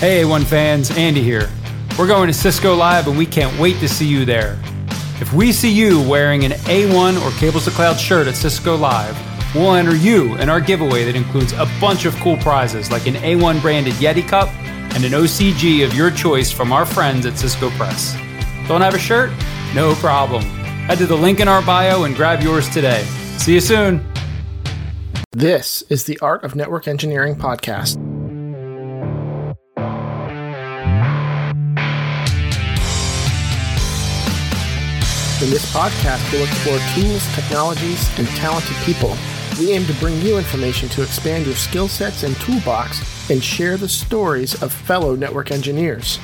Hey, A1 fans, Andy here. We're going to Cisco Live and we can't wait to see you there. If we see you wearing an A1 or Cables to Cloud shirt at Cisco Live, we'll enter you in our giveaway that includes a bunch of cool prizes like an A1 branded Yeti cup and an OCG of your choice from our friends at Cisco Press. Don't have a shirt? No problem. Head to the link in our bio and grab yours today. See you soon. This is the Art of Network Engineering podcast. In this podcast, we'll explore tools, technologies, and talented people. We aim to bring you information to expand your skill sets and toolbox and share the stories of fellow network engineers.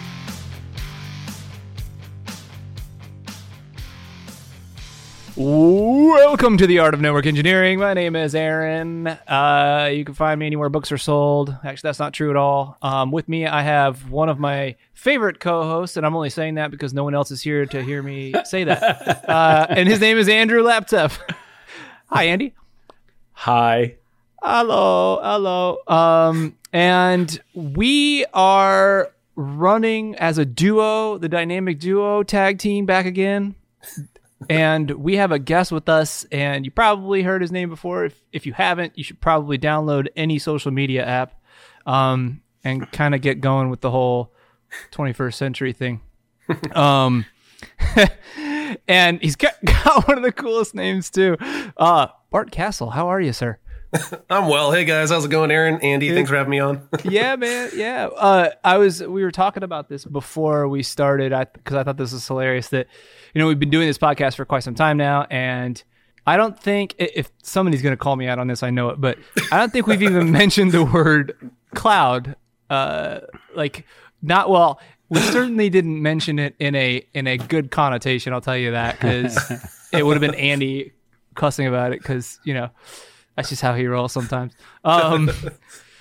Welcome to the Art of Network Engineering. My name is Aaron. Uh, you can find me anywhere books are sold. Actually, that's not true at all. Um, with me, I have one of my favorite co-hosts, and I'm only saying that because no one else is here to hear me say that. uh, and his name is Andrew Lapteff. Hi, Andy. Hi. Hello, hello. Um, and we are running as a duo, the dynamic duo tag team back again. And we have a guest with us, and you probably heard his name before. If if you haven't, you should probably download any social media app, um, and kind of get going with the whole 21st century thing. um, and he's got, got one of the coolest names too. Uh, Bart Castle, how are you, sir? I'm well. Hey guys, how's it going, Aaron? Andy, thanks for having me on. yeah, man. Yeah. Uh, I was. We were talking about this before we started, I because I, I thought this was hilarious. That you know we've been doing this podcast for quite some time now, and I don't think if somebody's going to call me out on this, I know it, but I don't think we've even mentioned the word cloud. Uh, like not well. We certainly didn't mention it in a in a good connotation. I'll tell you that because it would have been Andy cussing about it because you know that's just how he rolls sometimes. Um,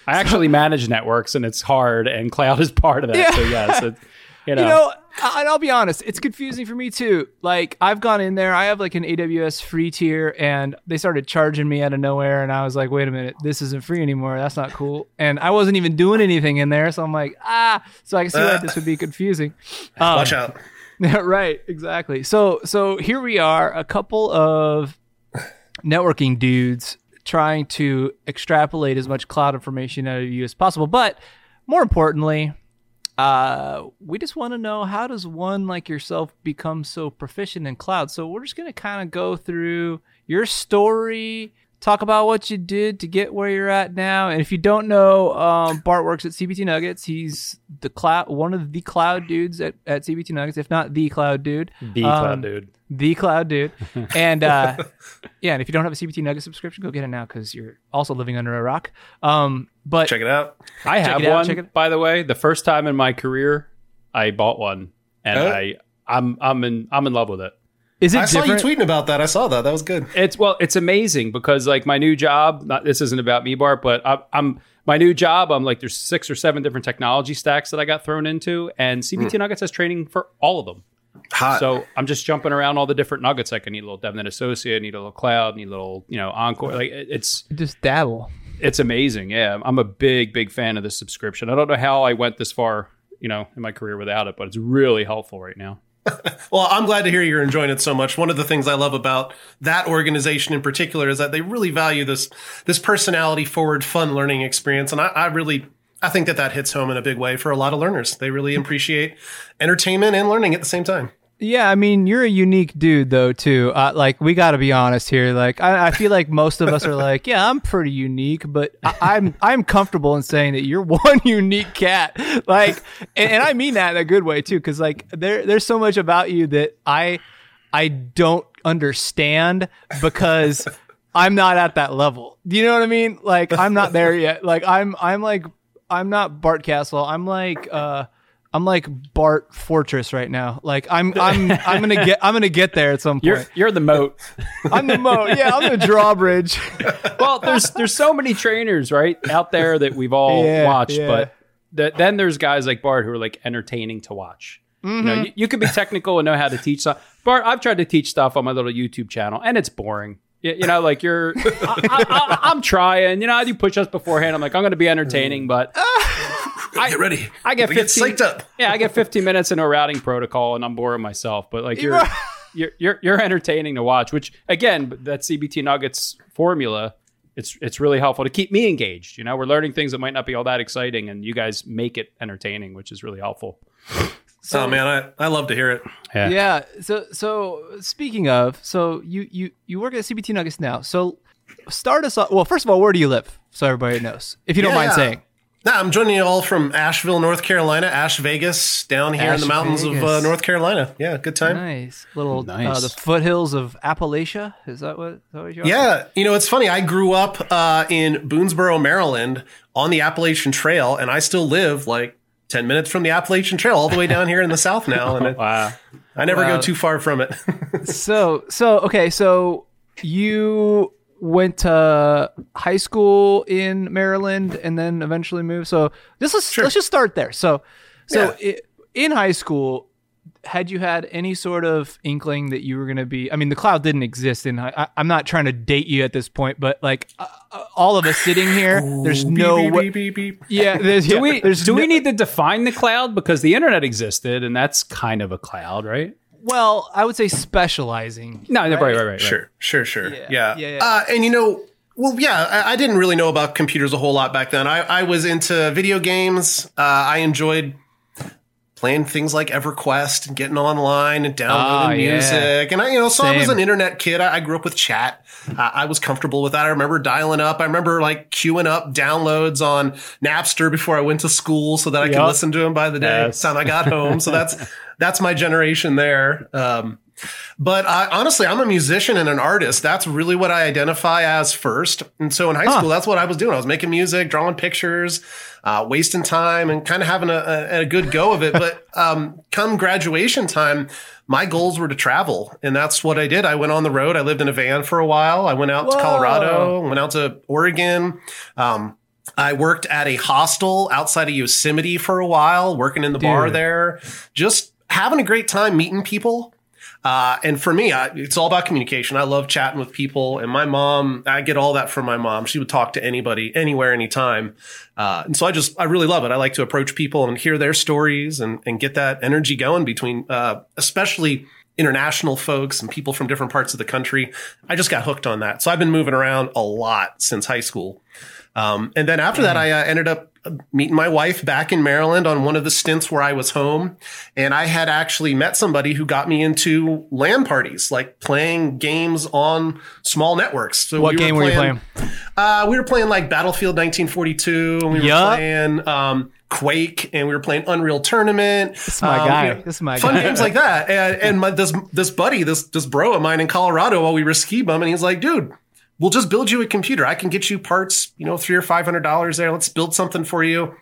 I actually manage networks, and it's hard, and cloud is part of that. Yeah. So yes, it, you know. You know, and I'll be honest, it's confusing for me too. Like I've gone in there, I have like an AWS free tier, and they started charging me out of nowhere, and I was like, wait a minute, this isn't free anymore. That's not cool. And I wasn't even doing anything in there, so I'm like, ah. So I can see why this would be confusing. Um, Watch out. Yeah, right, exactly. So so here we are, a couple of networking dudes trying to extrapolate as much cloud information out of you as possible. But more importantly, uh, we just want to know how does one like yourself become so proficient in cloud? So we're just gonna kind of go through your story, talk about what you did to get where you're at now. And if you don't know, um, Bart works at CBT Nuggets. He's the cloud, one of the cloud dudes at, at CBT Nuggets, if not the cloud dude. the Um, cloud dude. The cloud dude and uh yeah and if you don't have a cbt nugget subscription go get it now because you're also living under a rock um but Check it out. I have it out, one, check it- by the way. The first time in my career, I bought one, and Oh. I I'm I'm in I'm in love with it. is it I saw you tweeting about that. I saw that. That was good. It's well, it's amazing because like my new job. Not this isn't about me, Bart, but I, I'm my new job. I'm like there's six or seven different technology stacks that I got thrown into, and CBT Nuggets has training for all of them. Hot. So I'm just jumping around all the different nuggets. Like I need a little DevNet Associate, need a little cloud, need a little you know ENCOR. Like it- it's just dabble it's amazing. Yeah, I'm a big big fan of this subscription. I don't know how I went this far, you know, in my career without it, but it's really helpful right now. Well, I'm glad to hear you're enjoying it so much. One of the things I love about that organization in particular is that they really value this this personality forward, fun learning experience, and I, I really. I think that that hits home in a big way for a lot of learners. They really appreciate entertainment and learning at the same time. Yeah i mean you're a unique dude though too. Uh, like we gotta be honest here. Like I, I feel like most of us are like yeah i'm pretty unique but I, i'm i'm comfortable in saying that you're one unique cat. Like and, and i mean that in a good way too because like there there's so much about you that i i don't understand because i'm not at that level. Do you know what i mean? Like i'm not there yet. Like i'm i'm like i'm not bart castle. I'm like uh I'm like Bart Fortress right now. Like I'm I'm I'm gonna get I'm gonna get there at some point. You're you're the moat. I'm the moat. Yeah, I'm the drawbridge. well, there's there's so many trainers right out there that we've all Yeah, watched, yeah. but th- then there's guys like Bart who are like entertaining to watch. You Mm-hmm. know, you, you could be technical and know how to teach stuff. Bart, I've tried to teach stuff on my little YouTube channel, and it's boring. You, you know, like you're, I, I'm trying. You know, I do push ups beforehand. I'm like, I'm going to be entertaining, but Go get ready. I get Gotta get psyched up. Yeah, I get 15 minutes into a routing protocol and I'm boring myself. But like you're, you're you're you're entertaining to watch. Which again, that CBT Nuggets formula, it's it's really helpful to keep me engaged. You know, we're learning things that might not be all that exciting, and you guys make it entertaining, which is really helpful. oh man, I, I love to hear it. Yeah. yeah. So so speaking of, so you you you work at CBT Nuggets now. So start us off. Well, first of all, where do you live? So everybody knows, if you don't Yeah, mind saying. Nah, I'm joining you all from Asheville, North Carolina, Ash Vegas, down here in the mountains of uh, North Carolina. Yeah, good time. Nice little Nice. Uh, the foothills of Appalachia. Is that what? Is that what you are? Yeah, you know, it's funny. I grew up uh, in Boonsboro, Maryland, on the Appalachian Trail, and I still live like 10 minutes from the Appalachian Trail, all the way down here in the south now. And it, Wow. I never Wow. go too far from it. So so okay. So you went to high school in Maryland and then eventually moved. So this is let's just start there. So so i in high school. Had you had any sort of inkling that you were going to be? I mean, the cloud didn't exist in. I, I'm not trying to date you at this point, but like uh, uh, all of us sitting here, there's no beep, way. beep, beep, beep. Yeah, there's, Do yeah, we there's do no- we need to define the cloud because the internet existed and that's kind of a cloud, right? Well, I would say specializing. No, right, right, right, right. Sure, sure, sure. Yeah, Yeah. yeah, yeah. Uh, and you know, well, yeah, I, I didn't really know about computers a whole lot back then. I, I was into video games. Uh, I enjoyed playing things like EverQuest and getting online and downloading yeah. music. And I, you know, so I was an internet kid. I, I grew up with chat. Uh, I was comfortable with that. I remember dialing up. I remember like queuing up downloads on Napster before I went to school so that I could listen to them by the day. Yes. Time I got home. So that's that's my generation there. Um, but I, honestly, I'm a musician and an artist. That's really what I identify as first. And so in high school, that's what I was doing. I was making music, drawing pictures, uh, wasting time, and kind of having a, a, a good go of it. But um, come graduation time, my goals were to travel, and that's what I did. I went on the road. I lived in a van for a while. I went out to Colorado, went out to Oregon. Um, I worked at a hostel outside of Yosemite for a while, working in the bar there, just having a great time meeting people. Uh, and for me, I, it's all about communication. I love chatting with people. And my mom, I get all that from my mom. She would talk to anybody, anywhere, anytime. Uh, and so I just, I really love it. I like to approach people and hear their stories and, and get that energy going between, uh, especially international folks and people from different parts of the country. I just got hooked on that. So I've been moving around a lot since high school. Um, and then after that, I uh, ended up meeting my wife back in Maryland on one of the stints where I was home. And I had actually met somebody who got me into LAN parties, like playing games on small networks. So What we game were you playing? Uh, we were playing like Battlefield 1942, and we were playing um, Quake, and we were playing Unreal Tournament. This is my Um, guy. you know, this is my fun guy. games like that. And, and my, this this buddy, this this bro of mine in Colorado, while we were ski bumming, he's like, dude, we'll just build you a computer. I can get you parts, you know, three or five hundred dollars there. Let's build something for you.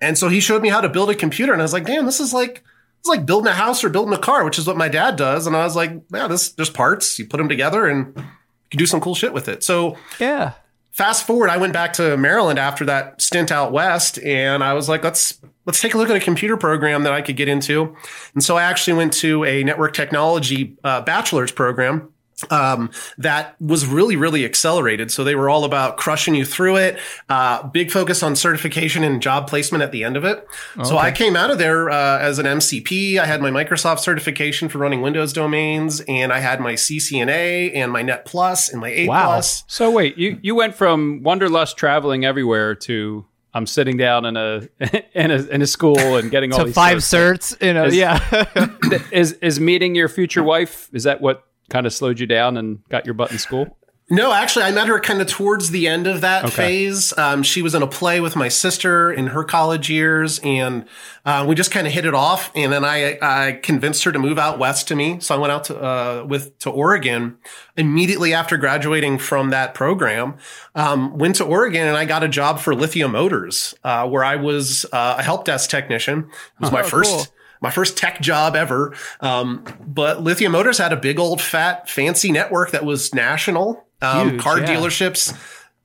And so he showed me how to build a computer, and I was like, damn, this is like it's like building a house or building a car, which is what my dad does. And I was like, yeah, this there's parts. You put them together, and you can do some cool shit with it. So yeah. fast forward, I went back to Maryland after that stint out west, and I was like, let's let's take a look at a computer program that I could get into. And so I actually went to a network technology uh, bachelor's program. Um, that was really, really accelerated. So they were all about crushing you through it. Uh, big focus on certification and job placement at the end of it. So I came out of there uh, as an MCP. I had my Microsoft certification for running Windows domains, and I had my CCNA and my Net Plus and my A Wow. Plus. So wait, you you went from wanderlust traveling everywhere to I'm sitting down in a in a in a school and getting all To these five certs. certs, you know, Is- yeah. Is is meeting your future wife? Is that what kind of slowed you down and got your butt in school? No, actually, I met her kind of towards the end of that Okay. phase. Um, she was in a play with my sister in her college years, and uh, we just kind of hit it off. And then I, I convinced her to move out west to me, so I went out to uh, with to Oregon immediately after graduating from that program. Um, went to Oregon, and I got a job for Lithia Motors, uh, where I was uh, a help desk technician. It was my first cool. My first tech job ever. Um, but Lithia Motors had a big old fat fancy network that was national. Um, Huge, car yeah. dealerships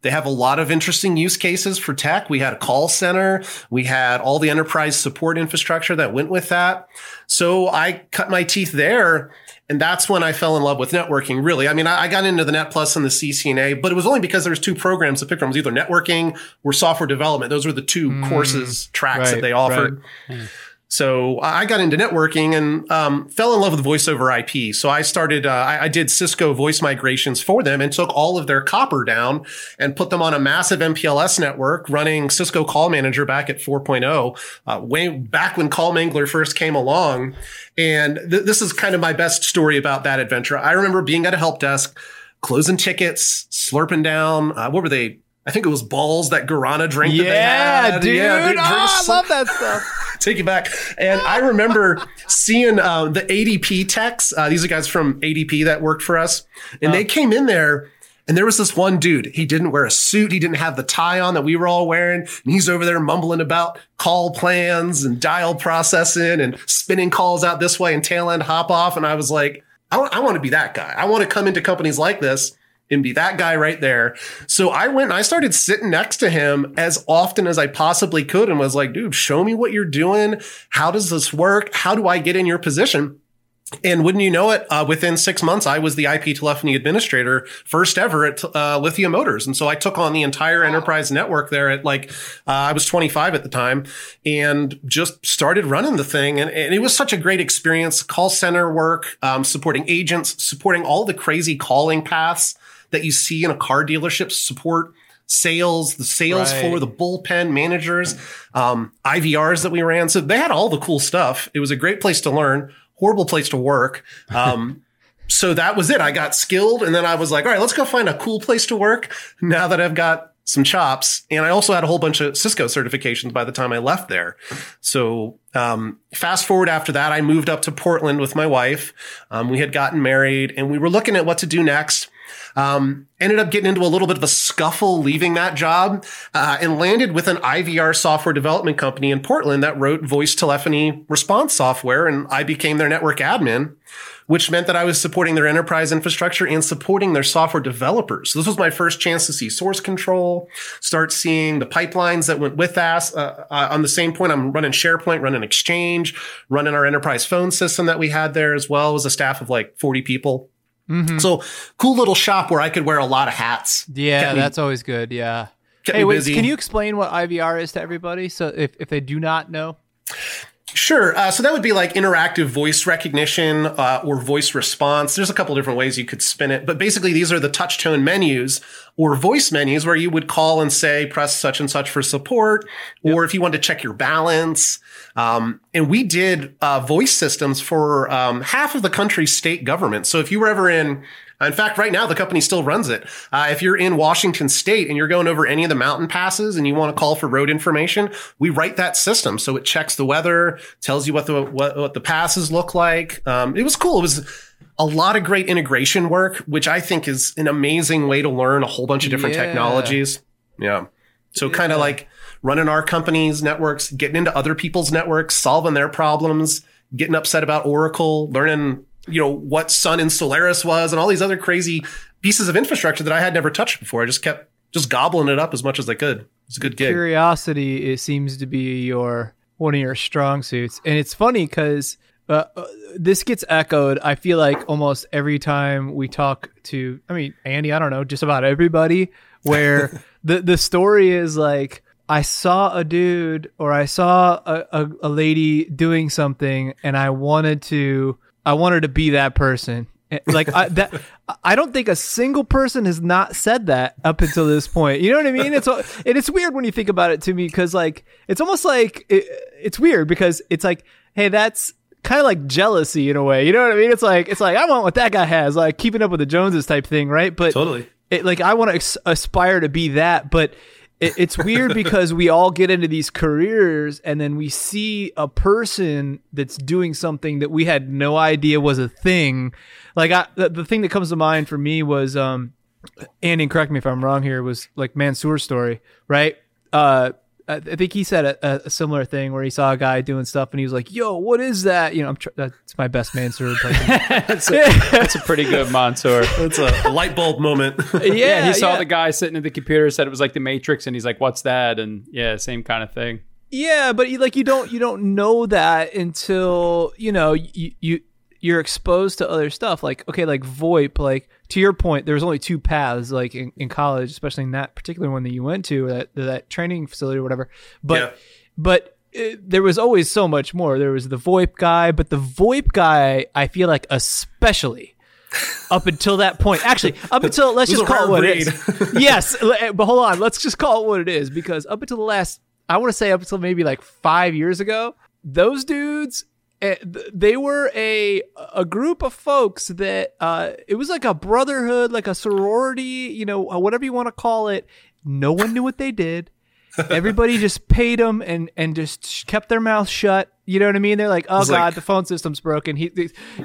They have a lot of interesting use cases for tech. We had a call center. We had all the enterprise support infrastructure that went with that. So I cut my teeth there. And that's when I fell in love with networking, really. I mean, I, got into the Net Plus and the CCNA, but it was only because there was two programs to pick from. It was either networking or software development. Those were the two mm, courses, tracks right, that they offered. Right. So I got into networking and um, fell in love with voice over IP. So I started, uh, I, I, did Cisco voice migrations for them and took all of their copper down and put them on a massive MPLS network running Cisco Call Manager back at 4.0, uh, way back when Call Mangler first came along. And th- this is kind of my best story about that adventure. I remember being at a help desk, closing tickets, slurping down, uh, what were they? I think it was Bawls that Guarana drink. Yeah, dude. Yeah, dude. Oh, I love that stuff. Take you back. And I remember seeing uh, the ADP techs. Uh, these are guys from ADP that worked for us, and oh. they came in there. And there was this one dude. He didn't wear a suit. He didn't have the tie on that we were all wearing. And he's over there mumbling about call plans and dial processing and spinning calls out this way and tail end hop off. And I was like, I I want to be that guy. I want to come into companies like this and be that guy right there. So I went and I started sitting next to him as often as I possibly could and was like, dude, show me what you're doing. How does this work? How do I get in your position? And wouldn't you know it, uh, within six months, I was the IP telephony administrator, first ever at uh, Lithia Motors. And so I took on the entire wow. enterprise network there at like, uh, I was 25 at the time and just started running the thing. And, and it was such a great experience. Call center work, um, supporting agents, supporting all the crazy calling paths that you see in a car dealership support sales, the sales right. floor, the bullpen managers, um, IVRs that we ran. So they had all the cool stuff. It was a great place to learn, horrible place to work. Um, so that was it. I got skilled and then I was like, all right, let's go find a cool place to work now that I've got some chops. And I also had a whole bunch of Cisco certifications by the time I left there. So, um, fast forward after that, I moved up to Portland with my wife. Um, we had gotten married and we were looking at what to do next. Um, ended up getting into a little bit of a scuffle leaving that job uh, and landed with an IVR software development company in Portland that wrote voice telephony response software. And I became their network admin, which meant that I was supporting their enterprise infrastructure and supporting their software developers. So this was my first chance to see source control, start seeing the pipelines that went with us. Uh, uh, on the same point, I'm running SharePoint, running Exchange, running our enterprise phone system that we had there as well. Was a staff of like 40 people. Mm-hmm. So cool little shop where I could wear a lot of hats. Yeah, that's always good. Yeah. Hey, wait, can you explain what IVR is to everybody? So if, if they do not know? Sure. Uh, so that would be like interactive voice recognition uh, or voice response. There's a couple different ways you could spin it, but basically these are the touch tone menus or voice menus where you would call and say press such and such for support, yep. or if you wanted to check your balance. Um, and we did uh, voice systems for um, half of the country's state government. So if you were ever in in fact, right now the company still runs it. Uh, if you're in Washington State and you're going over any of the mountain passes and you want to call for road information, we write that system so it checks the weather, tells you what the what, what the passes look like. Um, it was cool. It was a lot of great integration work, which I think is an amazing way to learn a whole bunch of different yeah. technologies. Yeah. So yeah. kind of like running our company's networks, getting into other people's networks, solving their problems, getting upset about Oracle, learning you know, what Sun and Solaris was and all these other crazy pieces of infrastructure that I had never touched before. I just kept just gobbling it up as much as I could. It's a good gig. Curiosity, it seems to be your one of your strong suits, and it's funny because uh, uh, this gets echoed. I feel like almost every time we talk to, I mean, Andy, I don't know, just about everybody, where the the story is like. I saw a dude or I saw a, a, a lady doing something and I wanted to I want her to be that person. Eh, like I, that, I don't think a single person has not said that up until this point. You know what I mean? It's and it's weird when you think about it to me because like it's almost like it, it's weird because it's like, hey, that's kind of like jealousy in a way. You know what I mean? It's like it's like I want what that guy has, like keeping up with the Joneses type thing, right? But totally, it, like I want to ex- aspire to be that, but it, it's weird because we all get into these careers and then we see a person that's doing something that we had no idea was a thing. Like I, the, the thing that comes to mind for me was, um, Andy, correct me if I'm wrong here, was like Mansoor's story, right? Uh, I I think he said a, a similar thing where he saw a guy doing stuff and he was like, "Yo, what is that?" You know, I'm tr- that's my best Mansoor impression. That's a, that's a pretty good Mansoor. It's a light bulb moment. yeah, he saw yeah. the guy sitting at the computer, said it was like the Matrix, and he's like, "What's that?" And yeah, same kind of thing. Yeah, but you, like you don't you don't know that until you know you you you're exposed to other stuff. Like okay, like VoIP. Like to your point, there's only two paths. Like in, in college, especially in that particular one that you went to, that that training facility or whatever. But Yeah. but uh, there was always so much more. There was the VoIP guy, but the VoIP guy, I feel like especially up until that point. Actually, up until let's just call it what it is. yes, but hold on. Let's just call it what it is because up until the last, I want to say up until maybe like five years ago, those dudes. Eh, th- They were a a group of folks that uh, it was like a brotherhood, like a sorority, you know, whatever you want to call it. No one knew what they did. Everybody just paid them and and just kept their mouth shut. You know what I mean? They're like, "Oh God, like- the phone system's broken." He,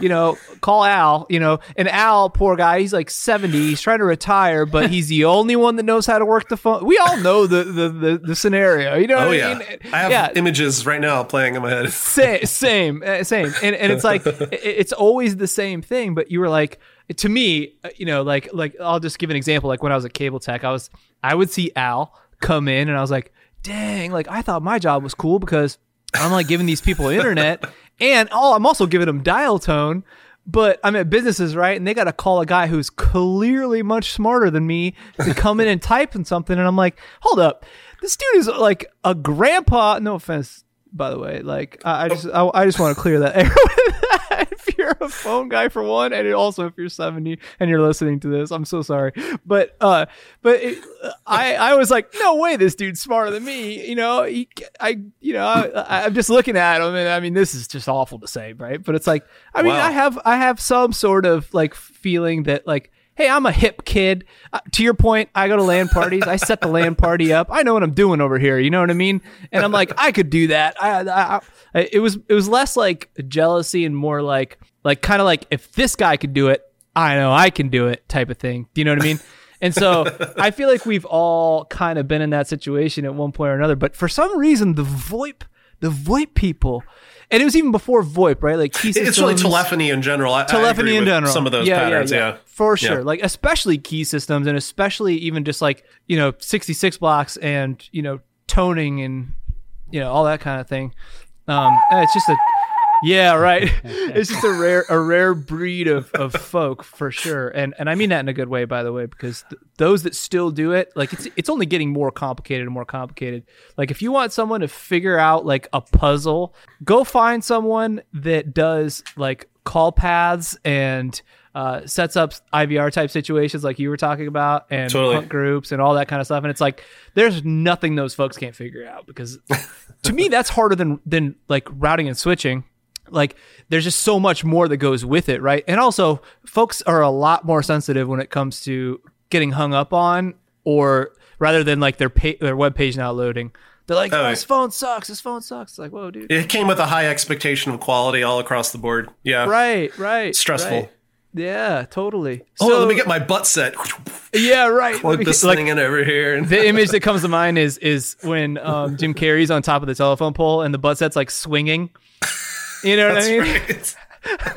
you know, call Al. You know, and Al, poor guy, he's like seventy. He's trying to retire, but he's the only one that knows how to work the phone. We all know the the the, the scenario. You know? Oh what yeah, I mean? I have yeah. images right now playing in my head. Same, same, uh, same, and and it's like it- it's always the same thing. But you were like, to me, uh, you know, like like I'll just give an example. Like when I was at Cable Tech, I was I would see Al come in, and I was like, dang, like I thought my job was cool because I'm like giving these people internet, and oh, I'm also giving them dial tone. But I'm at businesses, right? And they got to call a guy who's clearly much smarter than me to come in and type in something. And I'm like, hold up. This dude is like a grandpa. No offense, by the way. Like, I, I just, I, I just want to clear that air you're a phone guy for one, and also if you're 70 and you're listening to this, I'm so sorry. But, uh, but it, I, I was like, no way, this dude's smarter than me. You know, he, I, you know, I, I'm just looking at him, and I mean, this is just awful to say, right? But it's like, I mean, Wow. I have, I have some sort of like feeling that like. Hey, I'm a hip kid. Uh, to your point, I go to land parties. I set the land party up. I know what I'm doing over here. You know what I mean? And I'm like, I could do that. I, I, I Uh, it was it was less like jealousy and more like like kind of like if this guy could do it, I know I can do it type of thing. Do you know what I mean? And so I feel like we've all kind of been in that situation at one point or another. But for some reason, the VoIP, the VoIP people, and it was even before VoIP, right? Like key Systems. It's really telephony in general. I, I telephony agree in general. Some of those patterns, yeah, for Yeah. sure. Like especially key systems, and especially even just like you know sixty six blocks and you know toning and you know all that kind of thing. Um, it's just a yeah, right. it's just a rare a rare breed of, of folk for sure, and and I mean that in a good way, by the way, because th- those that still do it, like it's it's only getting more complicated and more complicated. Like if you want someone to figure out like a puzzle, go find someone that does like call paths and uh, sets up IVR type situations like you were talking about, and Totally. hunt groups and all that kind of stuff. And it's like there's nothing those folks can't figure out because to me that's harder than than like routing and switching like there's just so much more that goes with it right and also folks are a lot more sensitive when it comes to getting hung up on or rather than like their pa- their web page not loading they're like Oh, oh, this phone sucks this phone sucks it's like whoa dude It came with a high expectation of quality all across the board. Yeah, right right Stressful. right. Yeah totally Oh, So- let me get my butt set. yeah right Plug this like, thing in over here. The image that comes to mind is is when um, Jim Carrey's on top of the telephone pole and the butt set's like swinging. You know what I mean? right.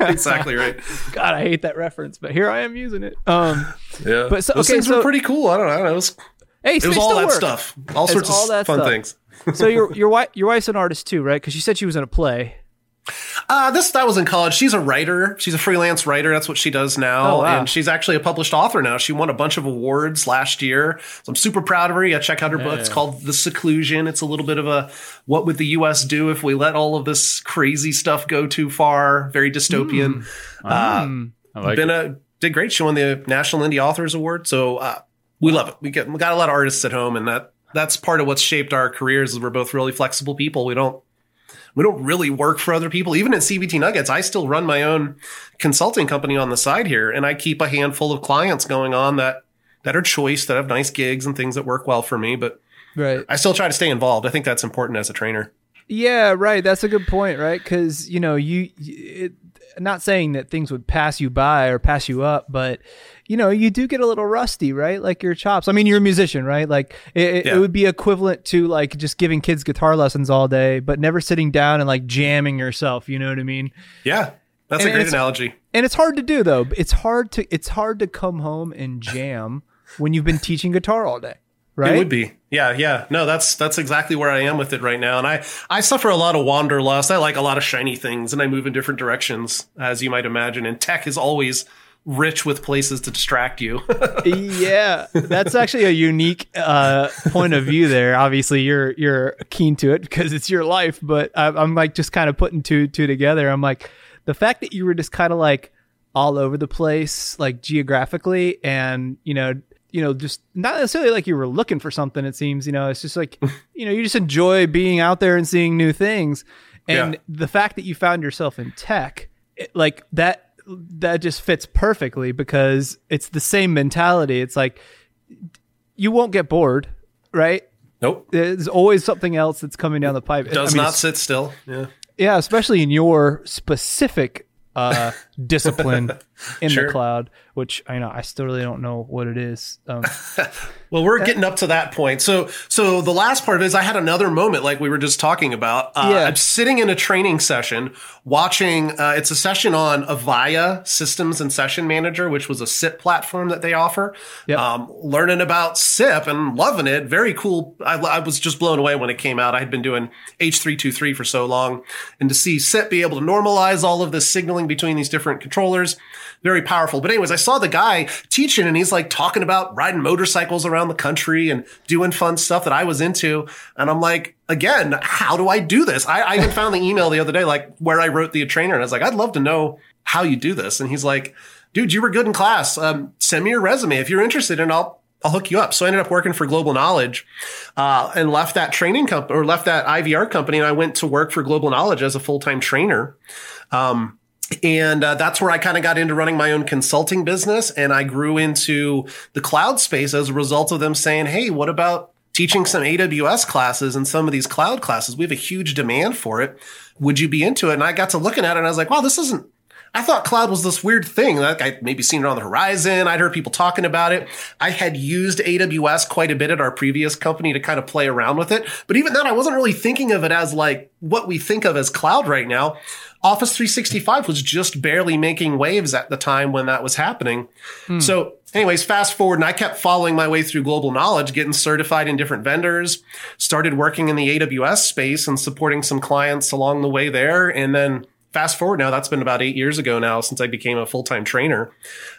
exactly right. God, I hate that reference, but here I am using it. Um, Yeah, But so- those okay, things so- were pretty cool. I don't know. I know. It was, hey, it was all that work. stuff. All sorts all of fun stuff. things. so your your wife your wife's an artist too, right? Because she said she was in a play. Uh, this that was in college. She's a writer. She's a freelance writer. That's what she does now, Oh, wow. and she's actually a published author now. She won a bunch of awards last year, so I'm super proud of her. Yeah, check out her book. It's called The Seclusion. It's a little bit of a what would the U.S. do if we let all of this crazy stuff go too far? Very dystopian. Uh, I like been it. a did great. She won the National Indie Authors Award, so uh, we love it. We get we got a lot of artists at home, and that that's part of what's shaped our careers. Is we're both really flexible people. We don't we don't really work for other people. Even at CBT Nuggets, I still run my own consulting company on the side here, and I keep a handful of clients going on that that are choice, that have nice gigs and things that work well for me. But Right. I still try to stay involved. I think that's important as a trainer. Yeah, right. That's a good point, right? Because you know, you it, not saying that things would pass you by or pass you up, but you know, you do get a little rusty, right? Like your chops. I mean, you're a musician, right? Like it, Yeah. it would be equivalent to like just giving kids guitar lessons all day, but never sitting down and like jamming yourself. You know what I mean? Yeah, that's And a great it's- analogy. And it's hard to do though. It's hard to it's hard to come home and jam when you've been teaching guitar all day, right? It would be. Yeah, yeah. No, that's that's exactly where I am with it right now. And I I suffer a lot of wanderlust. I like a lot of shiny things and I move in different directions, as you might imagine. And tech is always rich with places to distract you. yeah, that's actually a unique uh, point of view there. Obviously, you're you're keen to it because it's your life, but I'm, I'm like just kind of putting two two together. I'm like the fact that you were just kind of like all over the place, like geographically, and you know, you know, just not necessarily like you were looking for something. It seems, you know, it's just like you know, you just enjoy being out there and seeing new things, and Yeah. the fact that you found yourself in tech, it, like that that just fits perfectly because it's the same mentality. It's like you won't get bored, right? nope. There's always something else that's coming down the pipe. It does I mean, not sit still. Yeah. yeah, especially in your specific uh, discipline in Sure. the cloud, which I know I still really don't know what it is. Um, Well, we're getting up to that point. So, so the last part is I had another moment like we were just talking about. Uh, Yeah. I'm sitting in a training session watching, uh, it's a session on Avaya Systems and Session Manager, which was a SIP platform that they offer. Yep. Um, learning about SIP and loving it. Very cool. I, I was just blown away when it came out. I had been doing H323 for so long and to see SIP be able to normalize all of this signaling between these different controllers very powerful. But anyways, I saw the guy teaching and he's like talking about riding motorcycles around the country and doing fun stuff that I was into. And I'm like, again, how do I do this? I, I even found the email the other day, like where I wrote the trainer. And I was like, I'd love to know how you do this. And he's like, dude, you were good in class. Um, send me your resume. If you're interested and I'll, I'll hook you up. So I ended up working for Global Knowledge, uh, and left that training company or left that IVR company. And I went to work for Global Knowledge as a full-time trainer. Um, and uh, that's where I kind of got into running my own consulting business. And I grew into the cloud space as a result of them saying, Hey, what about teaching some AWS classes and some of these cloud classes? We have a huge demand for it. Would you be into it? And I got to looking at it and I was like, wow, this isn't, I thought cloud was this weird thing. Like I'd maybe seen it on the horizon. I'd heard people talking about it. I had used AWS quite a bit at our previous company to kind of play around with it. But even then, I wasn't really thinking of it as like what we think of as cloud right now. Office 365 was just barely making waves at the time when that was happening. So, anyways, fast forward, and I kept following my way through global knowledge, getting certified in different vendors, started working in the AWS space and supporting some clients along the way there. And then fast forward now, that's been about eight years ago now since I became a full time trainer.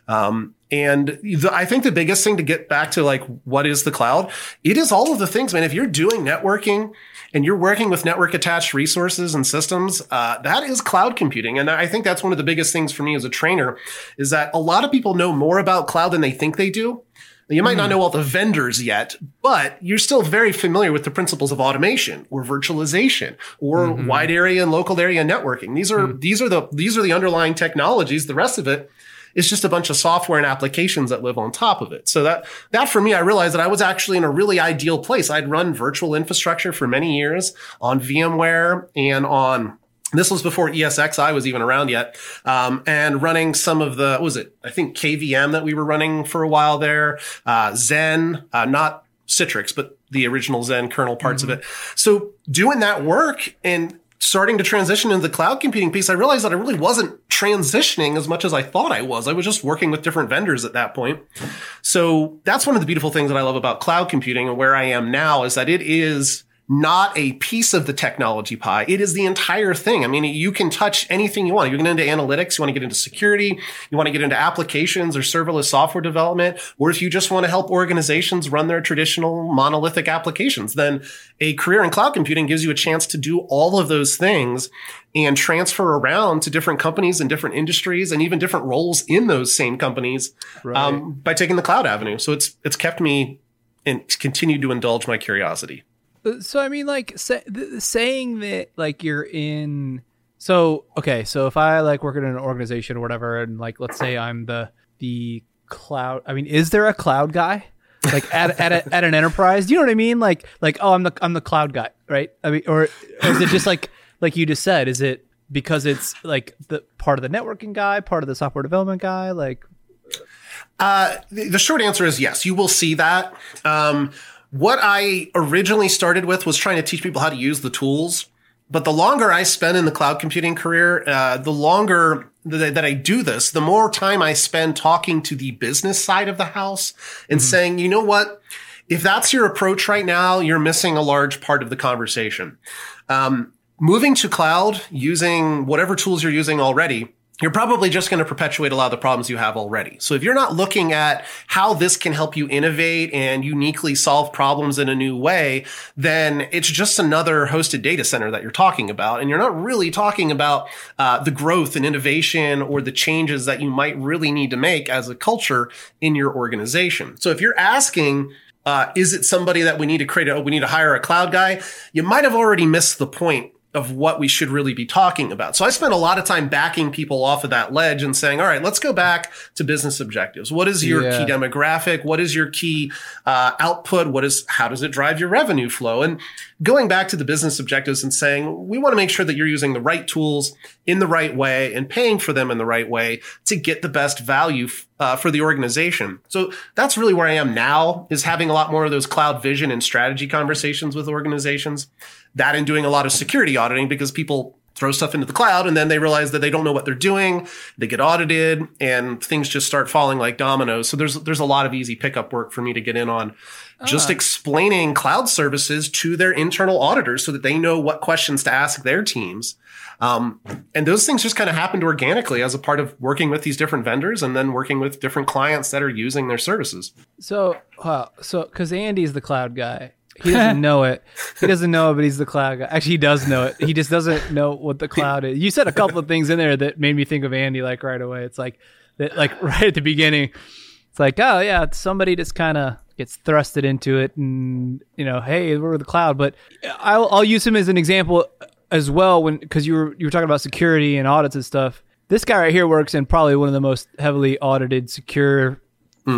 Um, and the, I think the biggest thing to get back to like, what is the cloud? It is all of the things, man. If you're doing networking and you're working with network attached resources and systems, uh, that is cloud computing. And I think that's one of the biggest things for me as a trainer is that a lot of people know more about cloud than they think they do. You might not hmm. know all the vendors yet, but you're still very familiar with the principles of automation or virtualization or mm-hmm. wide area and local area networking. These are hmm. these are the these are the underlying technologies. The rest of it is just a bunch of software and applications that live on top of it. So that that for me, I realized that I was actually in a really ideal place. I'd run virtual infrastructure for many years on VMware and on this was before ESXi was even around yet. Um, and running some of the, what was it? I think KVM that we were running for a while there, uh, Xen, uh, not Citrix, but the original Xen kernel parts of it. So doing that work and starting to transition into the cloud computing piece, I realized that I really wasn't transitioning as much as I thought I was. I was just working with different vendors at that point. So that's one of the beautiful things that I love about cloud computing and where I am now is that it is not a piece of the technology pie. It is the entire thing. I mean, you can touch anything you want. You can get into analytics. You want to get into security. You want to get into applications or serverless software development. Or if you just want to help organizations run their traditional monolithic applications, then a career in cloud computing gives you a chance to do all of those things and transfer around to different companies and different industries and even different roles in those same companies um, by taking the cloud avenue. So it's, it's kept me and continued to indulge my curiosity. So I mean, like say, th- saying that like you're in. So okay, so if I like work in an organization or whatever, and like let's say I'm the the cloud. I mean, is there a cloud guy? Like at at, a, at an enterprise, do you know what I mean? Like like oh, I'm the I'm the cloud guy, right? I mean, or, or is it just like like you just said? Is it because it's like the part of the networking guy, part of the software development guy, like? Uh, the, the short answer is yes. You will see that. Um, what I originally started with was trying to teach people how to use the tools. But the longer I spend in the cloud computing career, uh, the longer that, that I do this, the more time I spend talking to the business side of the house and saying, you know what? If that's your approach right now, you're missing a large part of the conversation. Um, moving to cloud using whatever tools you're using already, you're probably just going to perpetuate a lot of the problems you have already. So if you're not looking at how this can help you innovate and uniquely solve problems in a new way, then it's just another hosted data center that you're talking about. And you're not really talking about uh, the growth and innovation or the changes that you might really need to make as a culture in your organization. So if you're asking, uh, is it somebody that we need to create? A, we need to hire a cloud guy. You might have already missed the point of what we should really be talking about. So I spent a lot of time backing people off of that ledge and saying, all right, let's go back to business objectives. What is your Yeah. key demographic? What is your key uh, output? What is, how does it drive your revenue flow? And going back to the business objectives and saying, we want to make sure that you're using the right tools in the right way and paying for them in the right way to get the best value uh, for the organization. So that's really where I am now is having a lot more of those cloud vision and strategy conversations with organizations that and doing a lot of security auditing because people throw stuff into the cloud and then they realize that they don't know what they're doing. They get audited and things just start falling like dominoes. So there's there's a lot of easy pickup work for me to get in on. Just explaining cloud services to their internal auditors so that they know what questions to ask their teams. Um, and those things just kind of happened organically as a part of working with these different vendors and then working with different clients that are using their services. So, wow. So, because Andy's the cloud guy. He doesn't know it. He doesn't know it, but he's the cloud guy. Actually, he does know it. He just doesn't know what the cloud is. You said a couple of things in there that made me think of Andy like right away. It's like that, like right at the beginning. It's like, oh yeah, somebody just kind of gets thrusted into it, and you know, hey, we're the cloud. But I'll, I'll use him as an example as well when because you were you were talking about security and audits and stuff. This guy right here works in probably one of the most heavily audited secure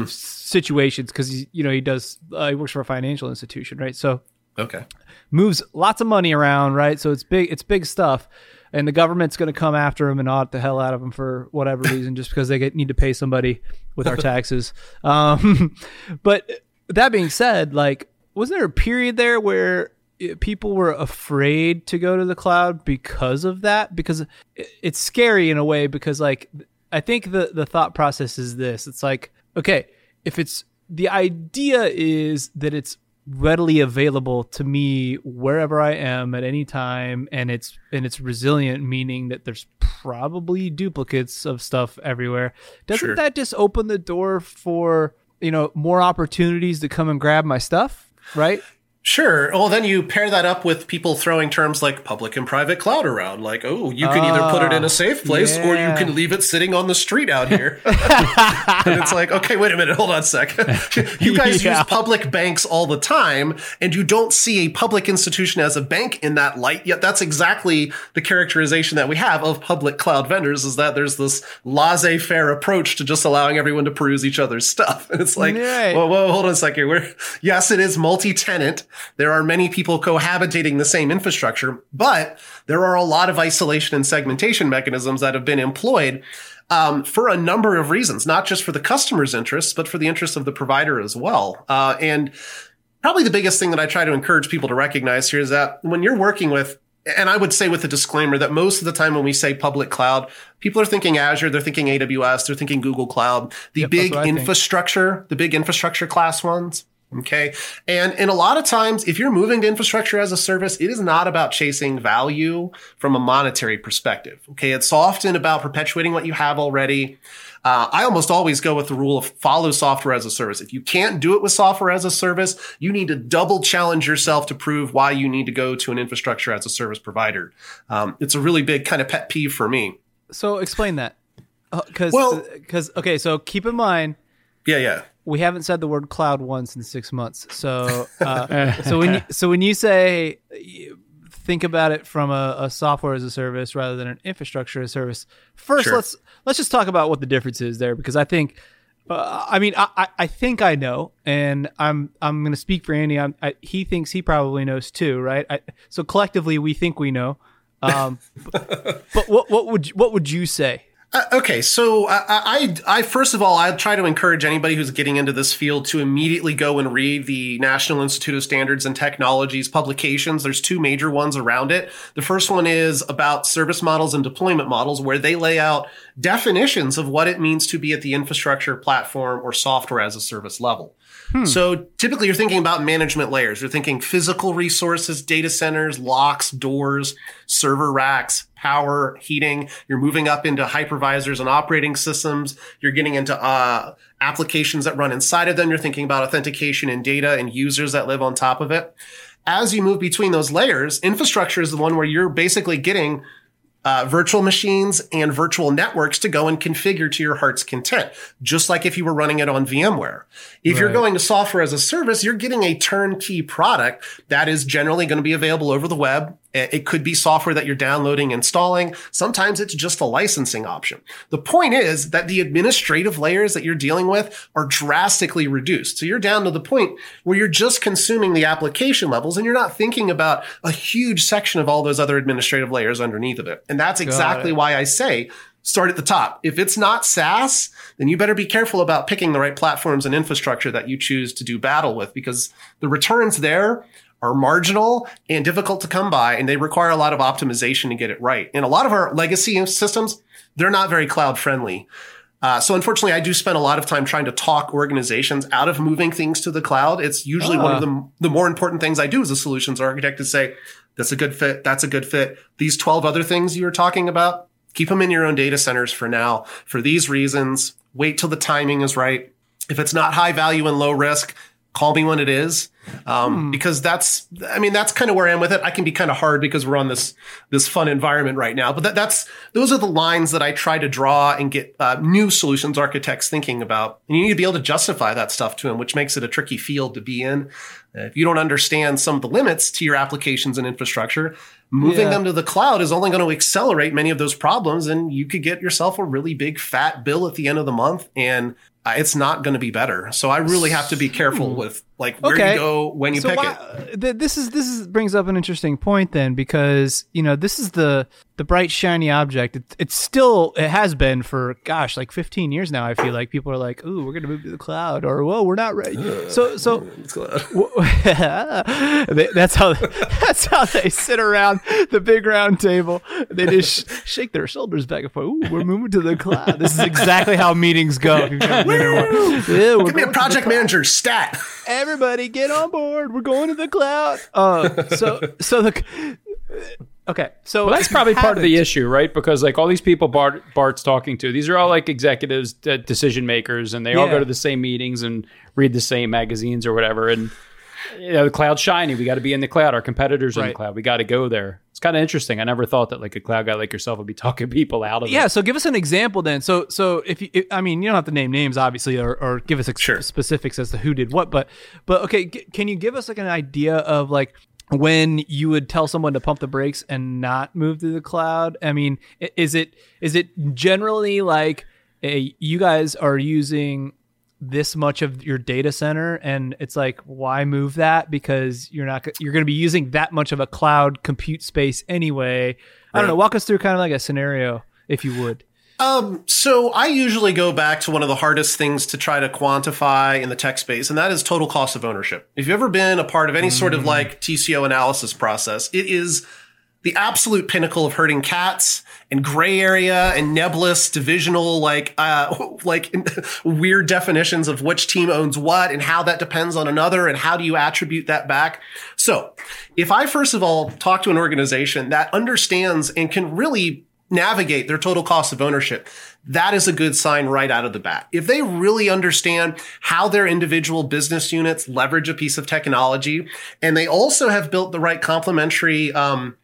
situations because he you know he does uh, he works for a financial institution right? So Okay. moves lots of money around right? So it's big it's big stuff. And the government's going to come after him and audit the hell out of him for whatever reason just because they get, need to pay somebody with our taxes. Um, but that being said like wasn't there a period there where uh, people were afraid to go to the cloud because of that? Because it's scary in a way because like i think the the thought process is this. It's like okay if it's the idea is that it's readily available to me wherever i am at any time and it's and it's resilient meaning that there's probably duplicates of stuff everywhere doesn't Sure. that just open the door for you know more opportunities to come and grab my stuff right Sure. Well, then you pair that up with people throwing terms like public and private cloud around. Like, oh, you can either put it in a ah, safe place or you can leave it sitting on the street out here. and it's like, okay, wait a minute. Hold on a sec. you guys Yeah. use public banks all the time and you don't see a public institution as a bank in that light. Yet that's exactly the characterization that we have of public cloud vendors is that there's this laissez faire approach to just allowing everyone to peruse each other's stuff. And it's like, Right. whoa, whoa, hold on a second. We're, yes, it is multi-tenant. There are many people cohabitating the same infrastructure, but there are a lot of isolation and segmentation mechanisms that have been employed um, for a number of reasons, not just for the customer's interests, but for the interests of the provider as well. Uh, and probably the biggest thing that I try to encourage people to recognize here is that when you're working with and I would say with a disclaimer that most of the time when we say public cloud, people are thinking Azure, they're thinking AWS, they're thinking Google Cloud, the Yep, big think. infrastructure, the big infrastructure class ones. Okay. And, and a lot of times, if you're moving to infrastructure as a service, it is not about chasing value from a monetary perspective. Okay. It's often about perpetuating what you have already. Uh, I almost always go with the rule of follow software as a service. If you can't do it with software as a service, you need to double challenge yourself to prove why you need to go to an infrastructure as a service provider. Um, it's a really big kind of pet peeve for me. So explain that. Because, Well- because okay, so keep in mind Yeah, yeah. we haven't said the word cloud once in six months. So, uh, so when you, so when you say think about it from a, a software as a service rather than an infrastructure as a service, first Sure. let's let's just talk about what the difference is there because I think Uh, I mean, I, I think I know, and I'm I'm going to speak for Andy. I'm, I, he thinks he probably knows too, right? I, so collectively, we think we know. Um, but, but what what would what would you say? Uh, okay, so I, I, I, first of all, I try to encourage anybody who's getting into this field to immediately go and read the National Institute of Standards and Technologies publications. There's two major ones around it. The first one is about service models and deployment models, where they lay out definitions of what it means to be at the infrastructure, platform, or software as a service level. Hmm. So typically you're thinking about management layers. You're thinking physical resources, data centers, locks, doors, server racks, power, heating. You're moving up into hypervisors and operating systems. You're getting into uh, applications that run inside of them. You're thinking about authentication and data and users that live on top of it. As you move between those layers, infrastructure is the one where you're basically getting uh, virtual machines and virtual networks to go and configure to your heart's content, just like if you were running it on VMware. If right. you're going to software as a service, you're getting a turnkey product that is generally going to be available over the web Eh, it could be software that you're downloading, installing. Sometimes it's just a licensing option. The point is that the administrative layers that you're dealing with are drastically reduced. So you're down to the point where you're just consuming the application levels and you're not thinking about a huge section of all those other administrative layers underneath of it. And that's exactly why I say start at the top. If it's not SaaS, then you better be careful about picking the right platforms and infrastructure that you choose to do battle with because the returns there are marginal and difficult to come by, and they require a lot of optimization to get it right. And a lot of our legacy systems, they're not very cloud friendly. Uh, so unfortunately, I do spend a lot of time trying to talk organizations out of moving things to the cloud. It's usually one of ah. the, the more important things I do as a solutions architect to say, that's a good fit. That's a good fit. These 12 other things you were talking about, keep them in your own data centers for now for these reasons. Wait till the timing is right. If it's not high value and low risk, call me when it is. Um, hmm. because that's i mean that's kind of where i am with it. I can be kind of hard because we're on this this fun environment right now. But that, that's those are the lines that i try to draw and get uh, new solutions architects thinking about. And you need to be able to justify that stuff to them which makes it a tricky field to be in. If you don't understand some of the limits to your applications and infrastructure moving yeah. them to the cloud is only going to accelerate many of those problems and you could get yourself a really big fat bill at the end of the month and uh, it's not going to be better. So I really have to be careful hmm. with like where okay. you go when you so pick why, it. Th- this is this is brings up an interesting point then because you know this is the the bright shiny object. It, it's still it has been for gosh like 15 years now. I feel like people are like, "Ooh, we're going to move to the cloud," or "Whoa, we're not ready." so so that's how that's how they sit around the big round table. They just sh- shake their shoulders back and forth. Ooh, we're moving to the cloud. This is exactly how meetings go. Yeah, Give me a project manager stat. Everybody, get on board. We're going to the cloud. Uh, so, so the okay. So well, that's probably part of the issue, right? Because like all these people Bart Bart's talking to, these are all like executives, decision makers, and they yeah. all go to the same meetings and read the same magazines or whatever. And you know, the cloud's shiny. We got to be in the cloud. Our competitors are right. in the cloud. We got to go there. It's kind of interesting. I never thought that like a cloud guy like yourself would be talking people out of yeah, it. Yeah. So give us an example then. So so if you, if, I mean, you don't have to name names obviously, or, or give us ex- sure. specifics as to who did what, but but okay, g- can you give us like an idea of like when you would tell someone to pump the brakes and not move to the cloud? I mean, is it is it generally like a, you guys are using this much of your data center and it's like why move that because you're not you're going to be using that much of a cloud compute space anyway right. i don't know walk us through kind of like a scenario if you would um, so I usually go back to one of the hardest things to try to quantify in the tech space, and that is total cost of ownership. If you've ever been a part of any mm. sort of mm. like TCO analysis process, it is the absolute pinnacle of herding cats and gray area and nebulous divisional like uh like weird definitions of which team owns what and how that depends on another and how do you attribute that back so if i first of all talk to an organization that understands and can really navigate their total cost of ownership that is a good sign right out of the bat. If they really understand how their individual business units leverage a piece of technology, and they also have built the right complementary um,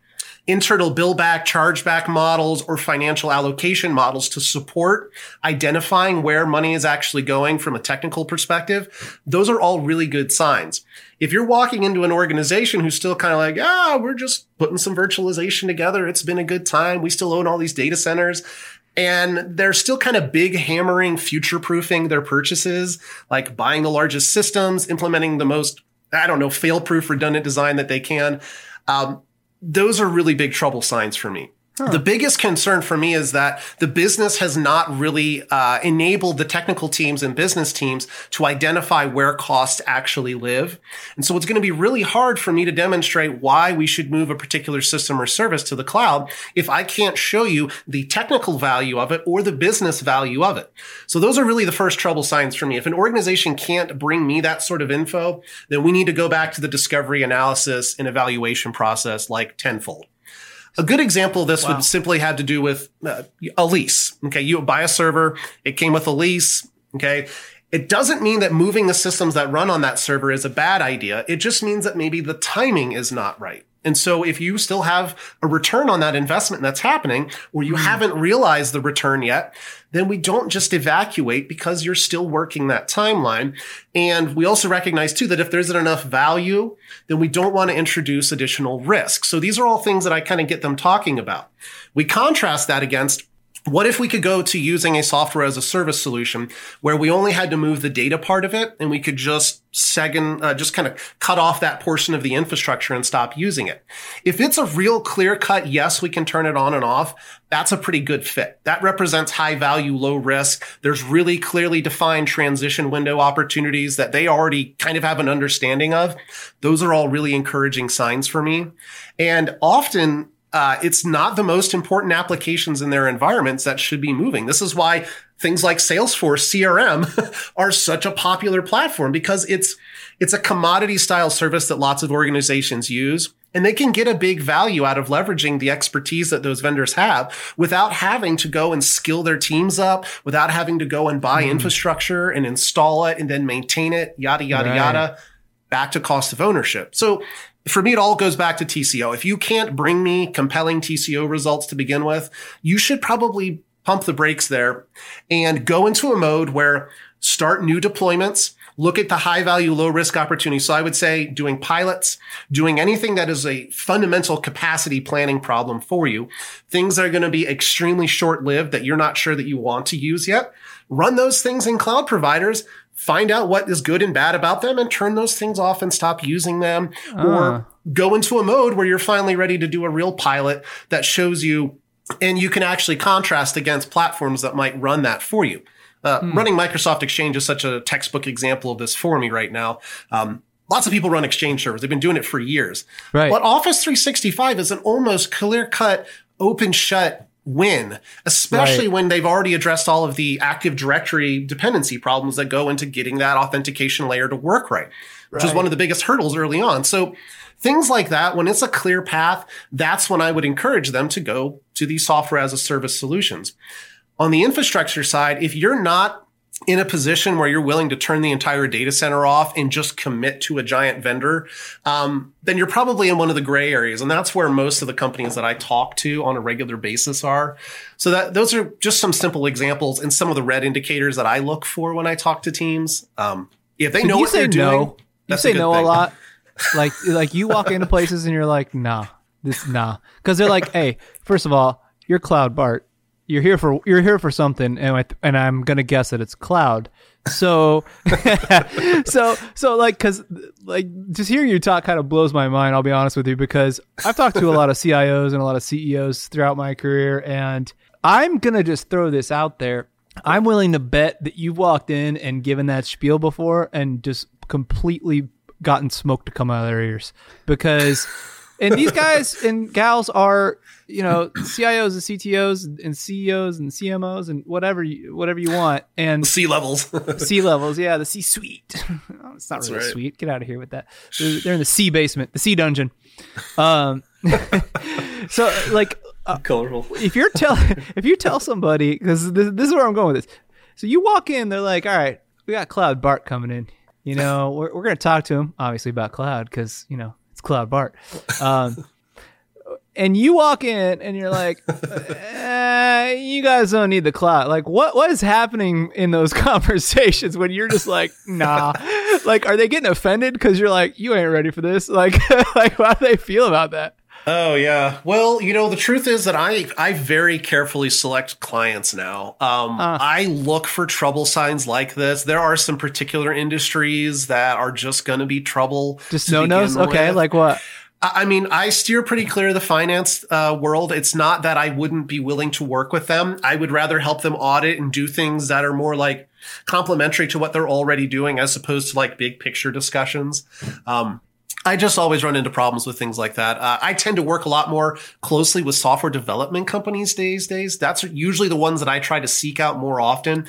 internal bill back, chargeback models, or financial allocation models to support identifying where money is actually going from a technical perspective. Those are all really good signs. If you're walking into an organization who's still kind of like, ah, we're just putting some virtualization together. It's been a good time. We still own all these data centers. and they're still kind of big hammering future proofing their purchases, like buying the largest systems, implementing the most, I don't know, fail proof redundant design that they can. Um, those are really big trouble signs for me. The biggest concern for me is that the business has not really uh, enabled the technical teams and business teams to identify where costs actually live. And so it's going to be really hard for me to demonstrate why we should move a particular system or service to the cloud if I can't show you the technical value of it or the business value of it. So those are really the first trouble signs for me. If an organization can't bring me that sort of info, then we need to go back to the discovery analysis and evaluation process like tenfold. A good example of this wow. would simply have to do with uh, a lease. Okay. You buy a server. It came with a lease. Okay. It doesn't mean that moving the systems that run on that server is a bad idea. It just means that maybe the timing is not right. And so if you still have a return on that investment that's happening, or you mm. haven't realized the return yet, then we don't just evacuate because you're still working that timeline. And we also recognize too that if there isn't enough value, then we don't want to introduce additional risk. So these are all things that I kind of get them talking about. We contrast that against what if we could go to using a software as a service solution where we only had to move the data part of it and we could just second, uh, just kind of cut off that portion of the infrastructure and stop using it? If it's a real clear cut, yes, we can turn it on and off. That's a pretty good fit. That represents high value, low risk. There's really clearly defined transition window opportunities that they already kind of have an understanding of. Those are all really encouraging signs for me. And often uh, it's not the most important applications in their environments that should be moving. This is why things like Salesforce CRM are such a popular platform because it's it's a commodity style service that lots of organizations use. And they can get a big value out of leveraging the expertise that those vendors have without having to go and skill their teams up, without having to go and buy mm. infrastructure and install it and then maintain it, yada, yada, right. yada, back to cost of ownership. So for me, it all goes back to TCO. If you can't bring me compelling TCO results to begin with, you should probably pump the brakes there and go into a mode where start new deployments, look at the high value, low risk opportunities. So I would say doing pilots, doing anything that is a fundamental capacity planning problem for you, things that are going to be extremely short lived that you're not sure that you want to use yet. Run those things in cloud providers find out what is good and bad about them and turn those things off and stop using them uh. or go into a mode where you're finally ready to do a real pilot that shows you and you can actually contrast against platforms that might run that for you. Uh, hmm. Running Microsoft Exchange is such a textbook example of this for me right now. Um, lots of people run Exchange servers. They've been doing it for years. Right. But Office 365 is an almost clear cut, open shut win, especially right. when they've already addressed all of the Active Directory dependency problems that go into getting that authentication layer to work right, which right. is one of the biggest hurdles early on. So things like that, when it's a clear path, that's when I would encourage them to go to these software as a service solutions. On the infrastructure side, if you're not in a position where you're willing to turn the entire data center off and just commit to a giant vendor, um, then you're probably in one of the gray areas. And that's where most of the companies that I talk to on a regular basis are. So that those are just some simple examples and some of the red indicators that I look for when I talk to teams. Um, if they know what they're doing, no. you say a no thing. a lot. like like you walk into places and you're like, nah, this nah, because they're like, hey, first of all, you're Cloud Bart you're here for you're here for something, and I, and I'm gonna guess that it's cloud. So, so so like because like just hearing you talk kind of blows my mind. I'll be honest with you because I've talked to a lot of CIOs and a lot of CEOs throughout my career, and I'm gonna just throw this out there. I'm willing to bet that you've walked in and given that spiel before and just completely gotten smoke to come out of their ears because and these guys and gals are you know CIOs and CTOs and CEOs and CMOs and whatever you whatever you want. And C levels. C levels yeah the C suite. Oh, it's not That's really right. sweet get out of here with that. They're, they're in the C basement the C dungeon. Um so like uh, colorful. if you're tell if you tell somebody because this, this is where I'm going with this. So you walk in they're like all right we got Cloud Bart coming in. You know we're, we're gonna talk to him obviously about cloud because you know it's Cloud Bart. Um, and you walk in and you're like, eh, you guys don't need the cloud. Like, what what is happening in those conversations when you're just like, nah? like, are they getting offended because you're like, you ain't ready for this? Like, like how do they feel about that? Oh yeah. Well, you know, the truth is that I I very carefully select clients now. Um, Uh. I look for trouble signs like this. There are some particular industries that are just going to be trouble. Just no nos. Okay, with. like what? I I mean, I steer pretty clear of the finance uh, world. It's not that I wouldn't be willing to work with them. I would rather help them audit and do things that are more like complementary to what they're already doing as opposed to like big picture discussions. Um, I just always run into problems with things like that. Uh, I tend to work a lot more closely with software development companies these days. That's usually the ones that I try to seek out more often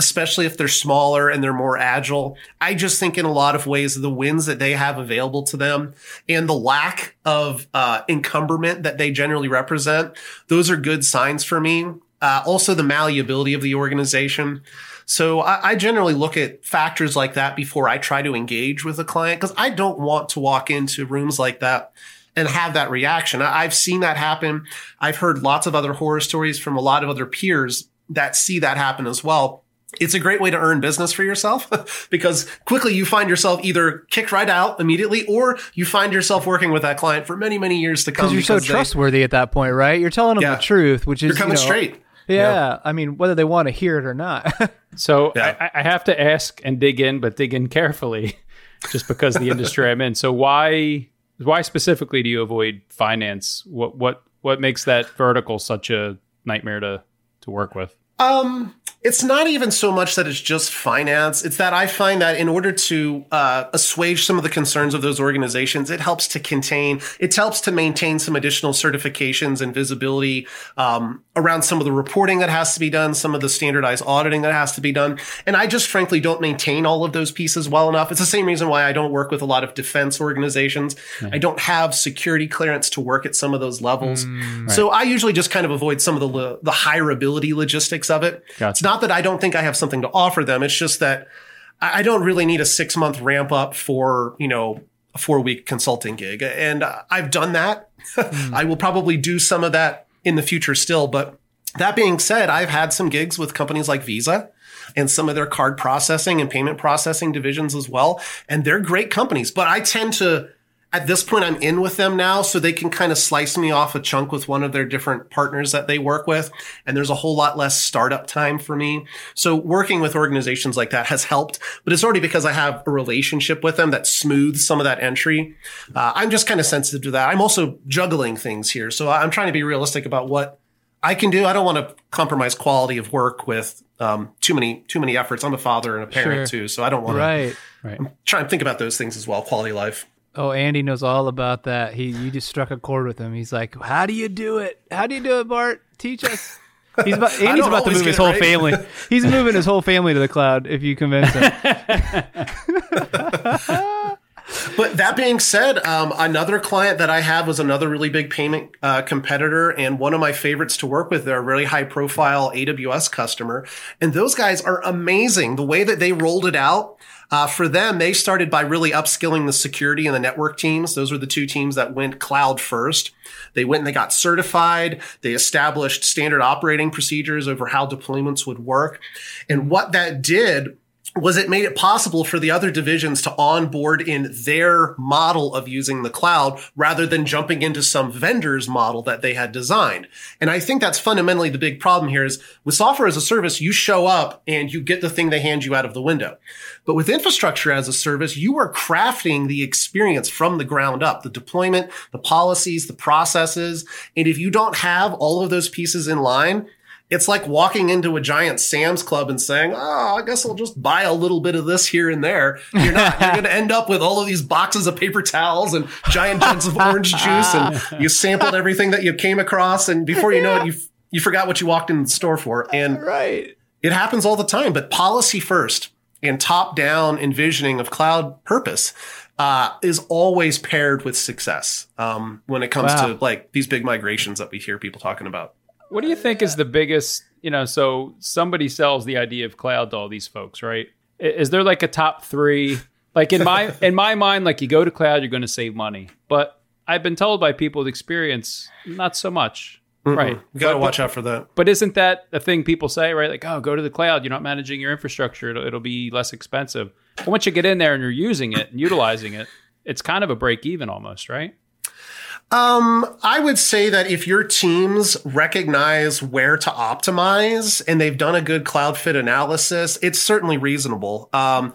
especially if they're smaller and they're more agile. I just think in a lot of ways the wins that they have available to them and the lack of uh, encumberment that they generally represent, those are good signs for me. Uh, also, the malleability of the organization. So I, I generally look at factors like that before I try to engage with a client because I don't want to walk into rooms like that and have that reaction. I, I've seen that happen. I've heard lots of other horror stories from a lot of other peers that see that happen as well it's a great way to earn business for yourself because quickly you find yourself either kicked right out immediately or you find yourself working with that client for many, many years to come. Because you're so they- trustworthy at that point, right? You're telling them Yeah. the truth, which is You're coming you know, straight. Yeah, I mean, whether they want to hear it or not. So Yeah. I, I have to ask and dig in, but dig in carefully, just because the industry I'm in. So why why specifically do you avoid finance? What what what makes that vertical such a nightmare to to work with? Um, it's not even so much that it's just finance. It's that I find that in order to uh, assuage some of the concerns of those organizations, it helps to contain, it helps to maintain some additional certifications and visibility um, around some of the reporting that has to be done, some of the standardized auditing that has to be done. And I just frankly don't maintain all of those pieces well enough. It's the same reason why I don't work with a lot of defense organizations. I don't have security clearance to work at some of those levels. So I usually just kind of avoid some of the lo- the hireability logistics of it. Gotcha. Not that I don't think I have something to offer them. It's just that I don't really need a six month ramp up for, you know, a four week consulting gig. And uh, I've done that. I will probably do some of that in the future still. But that being said, I've had some gigs with companies like Visa and some of their card processing and payment processing divisions as well. And they're great companies, but I tend to, at this point, I'm in with them now, so they can kind of slice me off a chunk with one of their different partners that they work with. And there's a whole lot less startup time for me. So working with organizations like that has helped, but it's already because I have a relationship with them that smooths some of that entry. Uh, I'm just kind of sensitive to that. I'm also juggling things here. So I'm trying to be realistic about what I can do. I don't want to compromise quality of work with um, too many too many efforts. I'm a father and a parent Sure. too, so I don't want right. to trying to think about those things as well. Quality of life. Oh, Andy knows all about that. He you just struck a chord with him. He's like, "How do you do it? How do you do it, Bart? Teach us." He's about, Andy's about to move his whole right. family. He's moving his whole family to the cloud if you convince him. But that being said, um, another client that I had was another really big payment uh, competitor, and one of my favorites to work with. They're a really high profile AWS customer, and those guys are amazing. The way that they rolled it out. Uh, for them, they started by really upskilling the security and the network teams. Those were the two teams that went cloud first. They went and they got certified. They established standard operating procedures over how deployments would work. And what that did was it made it possible for the other divisions to onboard in their model of using the cloud rather than jumping into some vendor's model that they had designed. And I think that's fundamentally the big problem here is with software as a service, you show up and you get the thing they hand you out of the window. But with infrastructure as a service, you are crafting the experience from the ground up, the deployment, the policies, the processes. And if you don't have all of those pieces in line, it's like walking into a giant Sam's Club and saying, "Oh, I guess I'll just buy a little bit of this here and there." You're not. You're going to end up with all of these boxes of paper towels and giant jugs of orange juice, and you sampled everything that you came across, and before you know it, you you forgot what you walked in the store for. And right. it happens all the time. But policy first and top down envisioning of cloud purpose. Uh, is always paired with success um, when it comes Wow. to like these big migrations that we hear people talking about. What do you think is the biggest, you know, so somebody sells the idea of cloud to all these folks, right? Is there like a top 3? Like in my in my mind like you go to cloud you're going to save money. But I've been told by people with experience not so much. Right. You got to watch out for that. But isn't that the thing people say, right? Like, oh, go to the cloud. You're not managing your infrastructure. It'll, it'll be less expensive. But once you get in there and you're using it and utilizing it, it's kind of a break even almost, right? Um, I would say that if your teams recognize where to optimize and they've done a good cloud fit analysis, it's certainly reasonable. Um,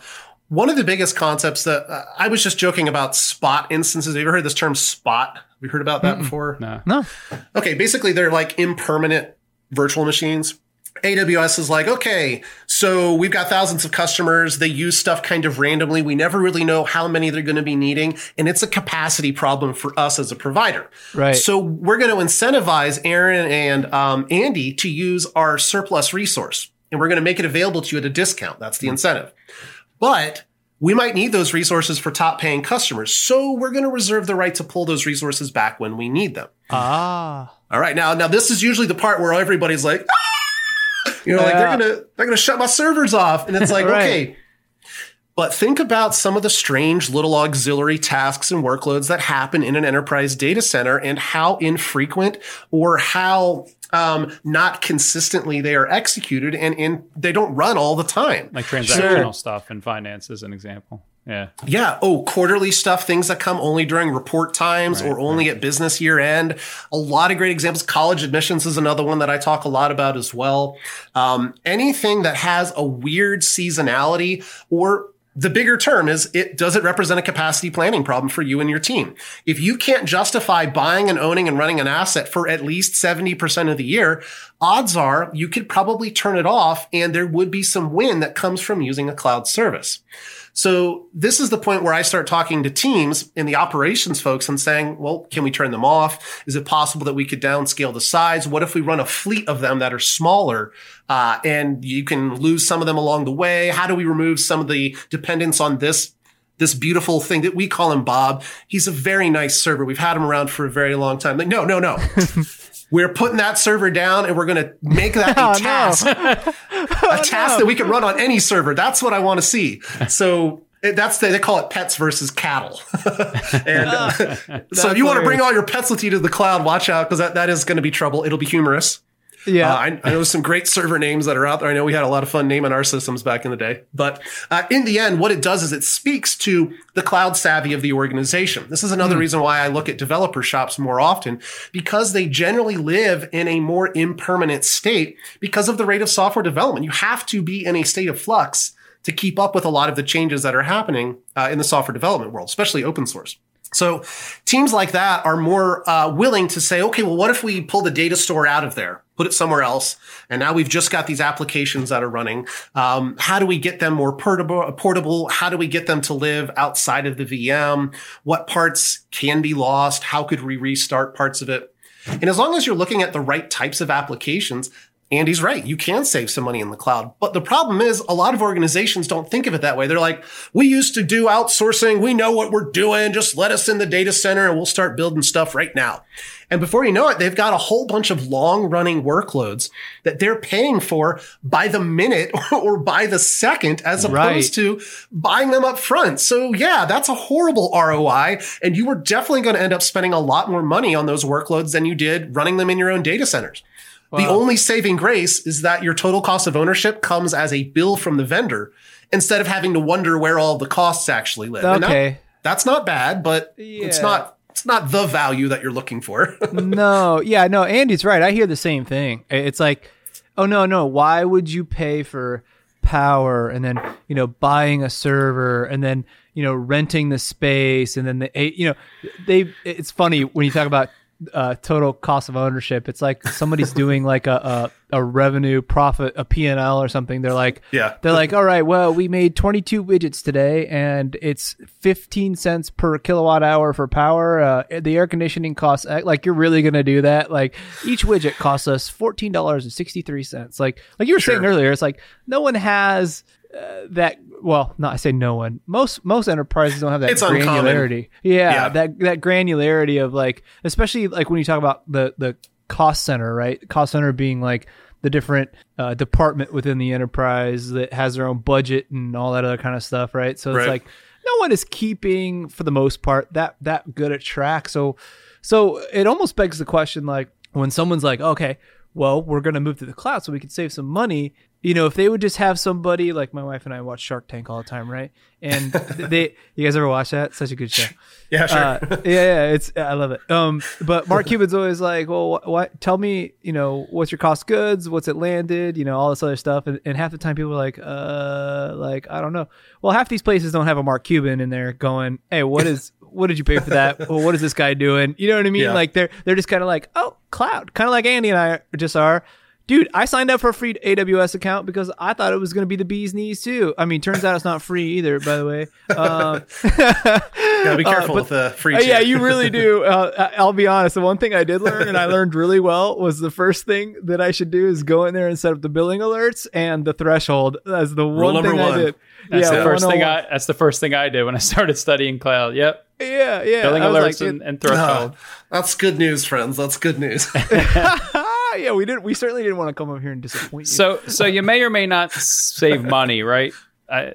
one of the biggest concepts that uh, I was just joking about spot instances. Have you ever heard this term spot? Have you heard about that before? No. No. Okay, basically they're like impermanent virtual machines. AWS is like, okay, so we've got thousands of customers. They use stuff kind of randomly. We never really know how many they're going to be needing. And it's a capacity problem for us as a provider. Right. So we're going to incentivize Aaron and um, Andy to use our surplus resource and we're going to make it available to you at a discount. That's the incentive. But we might need those resources for top paying customers. So we're going to reserve the right to pull those resources back when we need them. Ah. All right. Now, now this is usually the part where everybody's like, "Ah!" You know, like they're gonna they're gonna shut my servers off, and it's like, Right. okay. But think about some of the strange little auxiliary tasks and workloads that happen in an enterprise data center and how infrequent or how um, not consistently they are executed and, and they don't run all the time. Like transactional stuff in finance as an example. Yeah. Yeah. Oh, quarterly stuff, things that come only during report times or only at business year end. A lot of great examples. College admissions is another one that I talk a lot about as well. Um, anything that has a weird seasonality or the bigger term is it does it represent a capacity planning problem for you and your team? If you can't justify buying and owning and running an asset for at least 70% of the year, odds are you could probably turn it off and there would be some win that comes from using a cloud service. So this is the point where I start talking to teams and the operations folks and saying, well, can we turn them off? Is it possible that we could downscale the size? What if we run a fleet of them that are smaller uh, and you can lose some of them along the way? How do we remove some of the dependence on this this beautiful thing that we call him Bob. He's a very nice server. We've had him around for a very long time. Like, no, no, no. we're putting that server down and we're going to make that Oh, a no. task, a task that we can run on any server. That's what I want to see. So that's the, they call it pets versus cattle. and uh, so if you want to bring all your pets with you to the cloud, watch out because that, that is going to be trouble. It'll be humorous. Yeah. Uh, I, I know some great server names that are out there. I know we had a lot of fun naming our systems back in the day. But uh, in the end, what it does is it speaks to the cloud savvy of the organization. This is another reason why I look at developer shops more often because they generally live in a more impermanent state because of the rate of software development. You have to be in a state of flux to keep up with a lot of the changes that are happening uh, in the software development world, especially open source. So teams like that are more uh, willing to say, okay, well, what if we pull the data store out of there, put it somewhere else, and now we've just got these applications that are running. Um, how do we get them more portable? Portable? How do we get them to live outside of the VM? What parts can be lost? How could we restart parts of it? And as long as you're looking at the right types of applications, Andy's right. You can save some money in the cloud. But the problem is a lot of organizations don't think of it that way. They're like, we used to do outsourcing. We know what we're doing. Just let us in the data center and we'll start building stuff right now. And before you know it, they've got a whole bunch of long running workloads that they're paying for by the minute or by the second as opposed Right. to buying them up front. So yeah, that's a horrible ROI. And you were definitely going to end up spending a lot more money on those workloads than you did running them in your own data centers. The only saving grace is that your total cost of ownership comes as a bill from the vendor instead of having to wonder where all the costs actually live. And that- Okay. that's not bad, but it's not it's not the value that you're looking for. no, yeah, no, Andy's right. I hear the same thing. It's like, oh no, no, why would you pay for power and then, you know, buying a server and then, you know, renting the space and then the you know, they it's funny when you talk about uh, total cost of ownership. It's like somebody's doing like a, a a revenue profit a P&L or something. They're like Yeah. They're like, "All right, well, we made 22 widgets today and it's 15 cents per kilowatt hour for power. Uh, the air conditioning costs like you're really going to do that? Like each widget costs us $14.63. Like like you were saying earlier, it's like no one has uh, that well, not I say no one. Most most enterprises don't have that It's granularity. Yeah, Yeah. that that granularity of like, especially like when you talk about the the cost center, right? Cost center being like the different uh, department within the enterprise that has their own budget and all that other kind of stuff, right? So it's Right. like no one is keeping for the most part that that good at track. So so it almost begs the question like when someone's like, okay, well, we're going to move to the cloud so we can save some money. You know, if they would just have somebody like my wife and I watch Shark Tank all the time, right? And they, you guys ever watch that? Such a good show. Yeah, sure. Uh, yeah, yeah, it's I love it. Um, but Mark Cuban's always like, well, what, what? Tell me, you know, what's your cost goods? What's it landed? You know, all this other stuff. And, and half the time, people are like, uh, like I don't know. Well, half these places don't have a Mark Cuban in there going, hey, what is what did you pay for that? well, what is this guy doing? You know what I mean? Yeah. Like they're they're just kind of like, oh, cloud, kind of like Andy and I just are. Dude, I signed up for a free AWS account because I thought it was going to be the bee's knees too. I mean, turns out it's not free either, by the way. Um, Gotta be careful but- with the free. uh, yeah, you really do. Uh, I- I'll be honest. The one thing I did learn, and I learned really well, was the first thing that I should do is go in there and set up the billing alerts and the threshold. That's the one number thing one. I did. That's yeah, the first thing I. That's the first thing I did when I started studying cloud. Yep, Yeah, yeah. billing I alerts like, and, and threshold. Oh, that's good news, friends. That's good news. Ah, yeah, we didn't. We certainly didn't want to come up here and disappoint you. So, so you may or may not save money, right?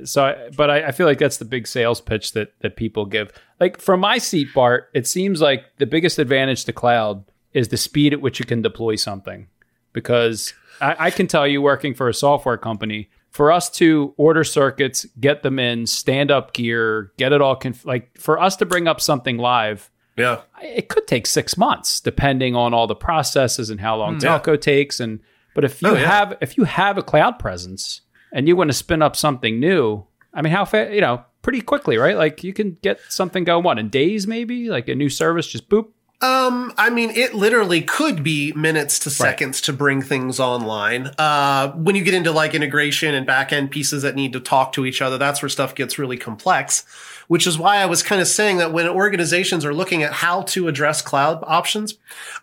So, I, but I, I feel like that's the big sales pitch that that people give. Like from my seat, Bart, it seems like the biggest advantage to cloud is the speed at which you can deploy something. Because I, I can tell you, working for a software company, for us to order circuits, get them in, stand up gear, get it all conf- like for us to bring up something live, yeah. it could take six months depending on all the processes and how long Yeah. telco takes and but if you Oh, yeah. have if you have a cloud presence and you want to spin up something new i mean how fast you know pretty quickly right like you can get something going what in days maybe like a new service just boop Um, I mean, it literally could be minutes to seconds to bring things online. Uh, when you get into like integration and back end pieces that need to talk to each other, that's where stuff gets really complex. Which is why I was kind of saying that when organizations are looking at how to address cloud options,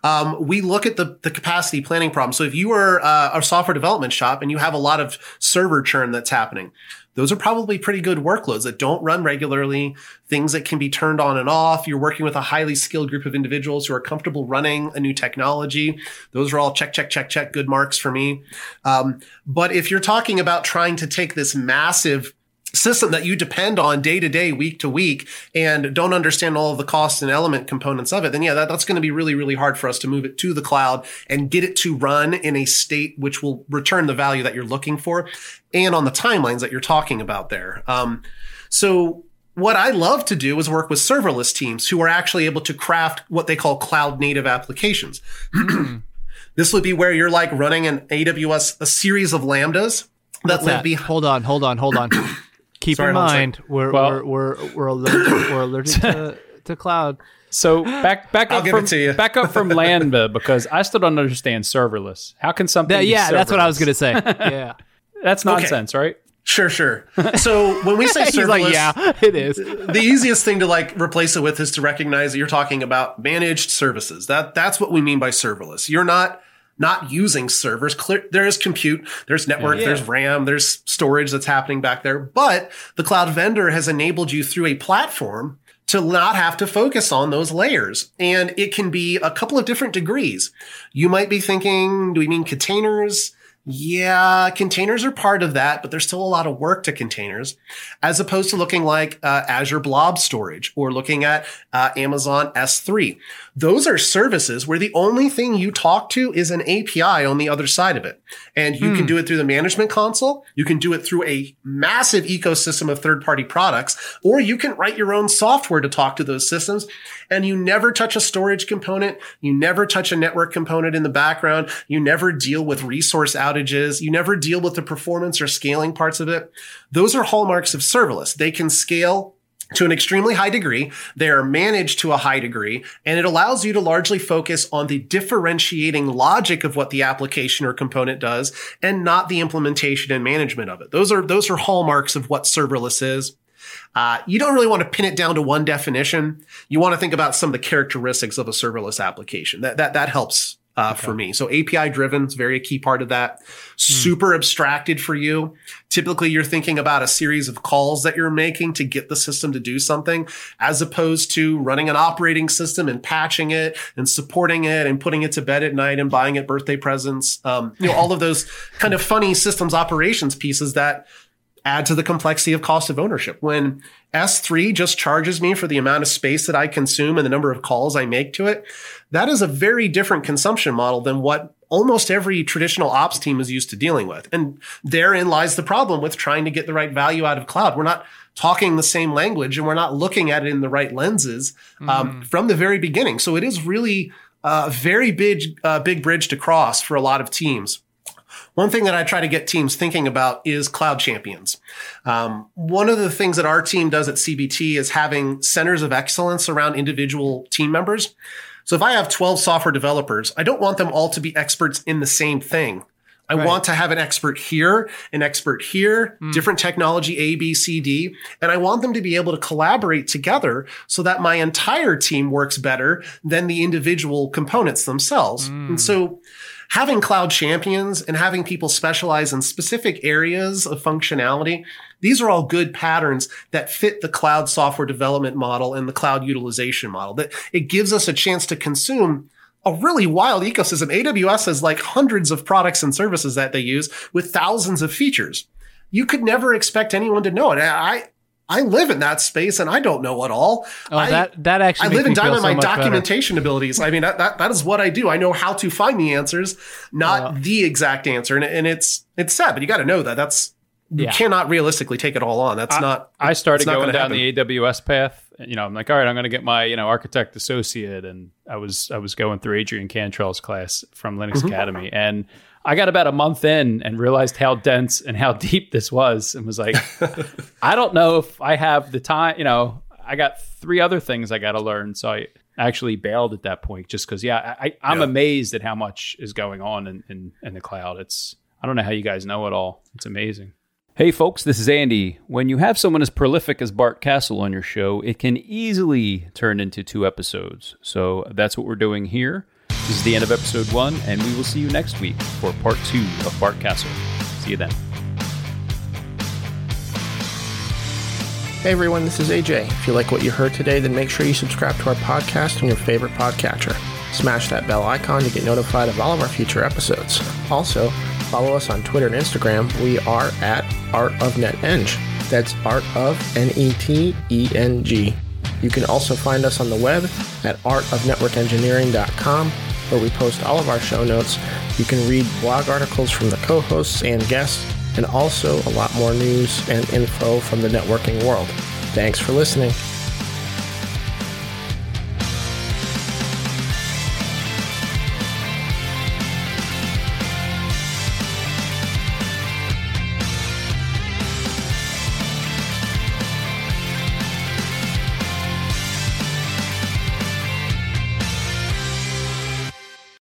um, we look at the, the capacity planning problem. So if you are uh, a software development shop and you have a lot of server churn that's happening, those are probably pretty good workloads that don't run regularly, things that can be turned on and off. You're working with a highly skilled group of individuals who are comfortable running a new technology. Those are all check, check, check, check, good marks for me. Um, but if you're talking about trying to take this massive system that you depend on day to day, week to week, and don't understand all of the cost and element components of it, then yeah, that, that's going to be really, really hard for us to move it to the cloud and get it to run in a state which will return the value that you're looking for and on the timelines that you're talking about there. Um, so what I love to do is work with serverless teams who are actually able to craft what they call cloud native applications. this would be where you're like running an AWS, a series of lambdas that What's live that? behind. Hold on, hold on, hold on. Keep Sorry, in hold on a mind, we're, Well- we're we're we're allergic, we're allergic to, to cloud. so back back up from to back up from lambda because i still don't understand serverless how can something That- be yeah, that's what I was gonna say. Yeah, that's nonsense right Sure, sure. So when we say serverless, like, yeah, it is. the easiest thing to like replace it with is to recognize that you're talking about managed services. That that's what we mean by serverless. You're not not using servers. Clear, there is compute, there's network, Yeah. there's RAM, there's storage that's happening back there. But the cloud vendor has enabled you through a platform to not have to focus on those layers. And it can be a couple of different degrees. You might be thinking, do we mean containers? Yeah, containers are part of that, but there's still a lot of work to containers, as opposed to looking like uh, Azure Blob Storage or looking at uh, Amazon S3. Those are services where the only thing you talk to is an API on the other side of it. And you can do it through the management console. You can do it through a massive ecosystem of third party products, or you can write your own software to talk to those systems. And you never touch a storage component. You never touch a network component in the background. You never deal with resource outages. You never deal with the performance or scaling parts of it. Those are hallmarks of serverless. They can scale to an extremely high degree. They are managed to a high degree, and it allows you to largely focus on the differentiating logic of what the application or component does and not the implementation and management of it. Those are, those are hallmarks of what serverless is. Uh, you don't really want to pin it down to one definition. You want to think about some of the characteristics of a serverless application. That, that, that helps. Uh, for me. So API driven is very a key part of that. Super abstracted for you. Typically you're thinking about a series of calls that you're making to get the system to do something as opposed to running an operating system and patching it and supporting it and putting it to bed at night and buying it birthday presents. Um, you know, all of those kind of funny systems operations pieces that add to the complexity of cost of ownership. When S3 just charges me for the amount of space that I consume and the number of calls I make to it, that is a very different consumption model than what almost every traditional ops team is used to dealing with. And therein lies the problem with trying to get the right value out of cloud. We're not talking the same language and we're not looking at it in the right lenses um, mm. from the very beginning. So it is really a very big, uh, big bridge to cross for a lot of teams. One thing that I try to get teams thinking about is cloud champions. Um, one of the things that our team does at CBT is having centers of excellence around individual team members. So if I have 12 software developers, I don't want them all to be experts in the same thing. I right. want to have an expert here, an expert here, mm. different technology A, B, C, D. And I want them to be able to collaborate together so that my entire team works better than the individual components themselves. Mm. And so having cloud champions and having people specialize in specific areas of functionality, these are all good patterns that fit the cloud software development model and the cloud utilization model. That it gives us a chance to consume a really wild ecosystem. AWS has like hundreds of products and services that they use with thousands of features. You could never expect anyone to know it. I, I live in that space and I don't know it all. Oh, I, that that actually I live and die on my so documentation better. abilities. I mean, that, that that is what I do. I know how to find the answers, not uh, the exact answer. And, and it's it's sad, but you got to know that. That's you yeah. cannot realistically take it all on. That's I, not. I started not going down happen. the AWS path. You know, I'm like, all right, I'm going to get my you know architect associate, and I was I was going through Adrian Cantrill's class from Linux mm-hmm. Academy, and I got about a month in and realized how dense and how deep this was and was like, I don't know if I have the time. You know, I got three other things I got to learn. So I actually bailed at that point just because, yeah, I, am yeah. amazed at how much is going on in, in, in the cloud. It's, I don't know how you guys know it all. It's amazing. Hey, folks, this is Andy. When you have someone as prolific as Bart Castle on your show, it can easily turn into two episodes. So that's what we're doing here. This is the end of episode one, and we will see you next week for part two of Bart Castle. See you then. Hey everyone, this is AJ. If you like what you heard today, then make sure you subscribe to our podcast on your favorite podcatcher. Smash that bell icon to get notified of all of our future episodes. Also, follow us on Twitter and Instagram. We are at Art of NetEng. That's Art of N E T E N G. You can also find us on the web at artofnetworkengineering.com where we post all of our show notes. You can read blog articles from the co hosts and guests, and also a lot more news and info from the networking world. Thanks for listening.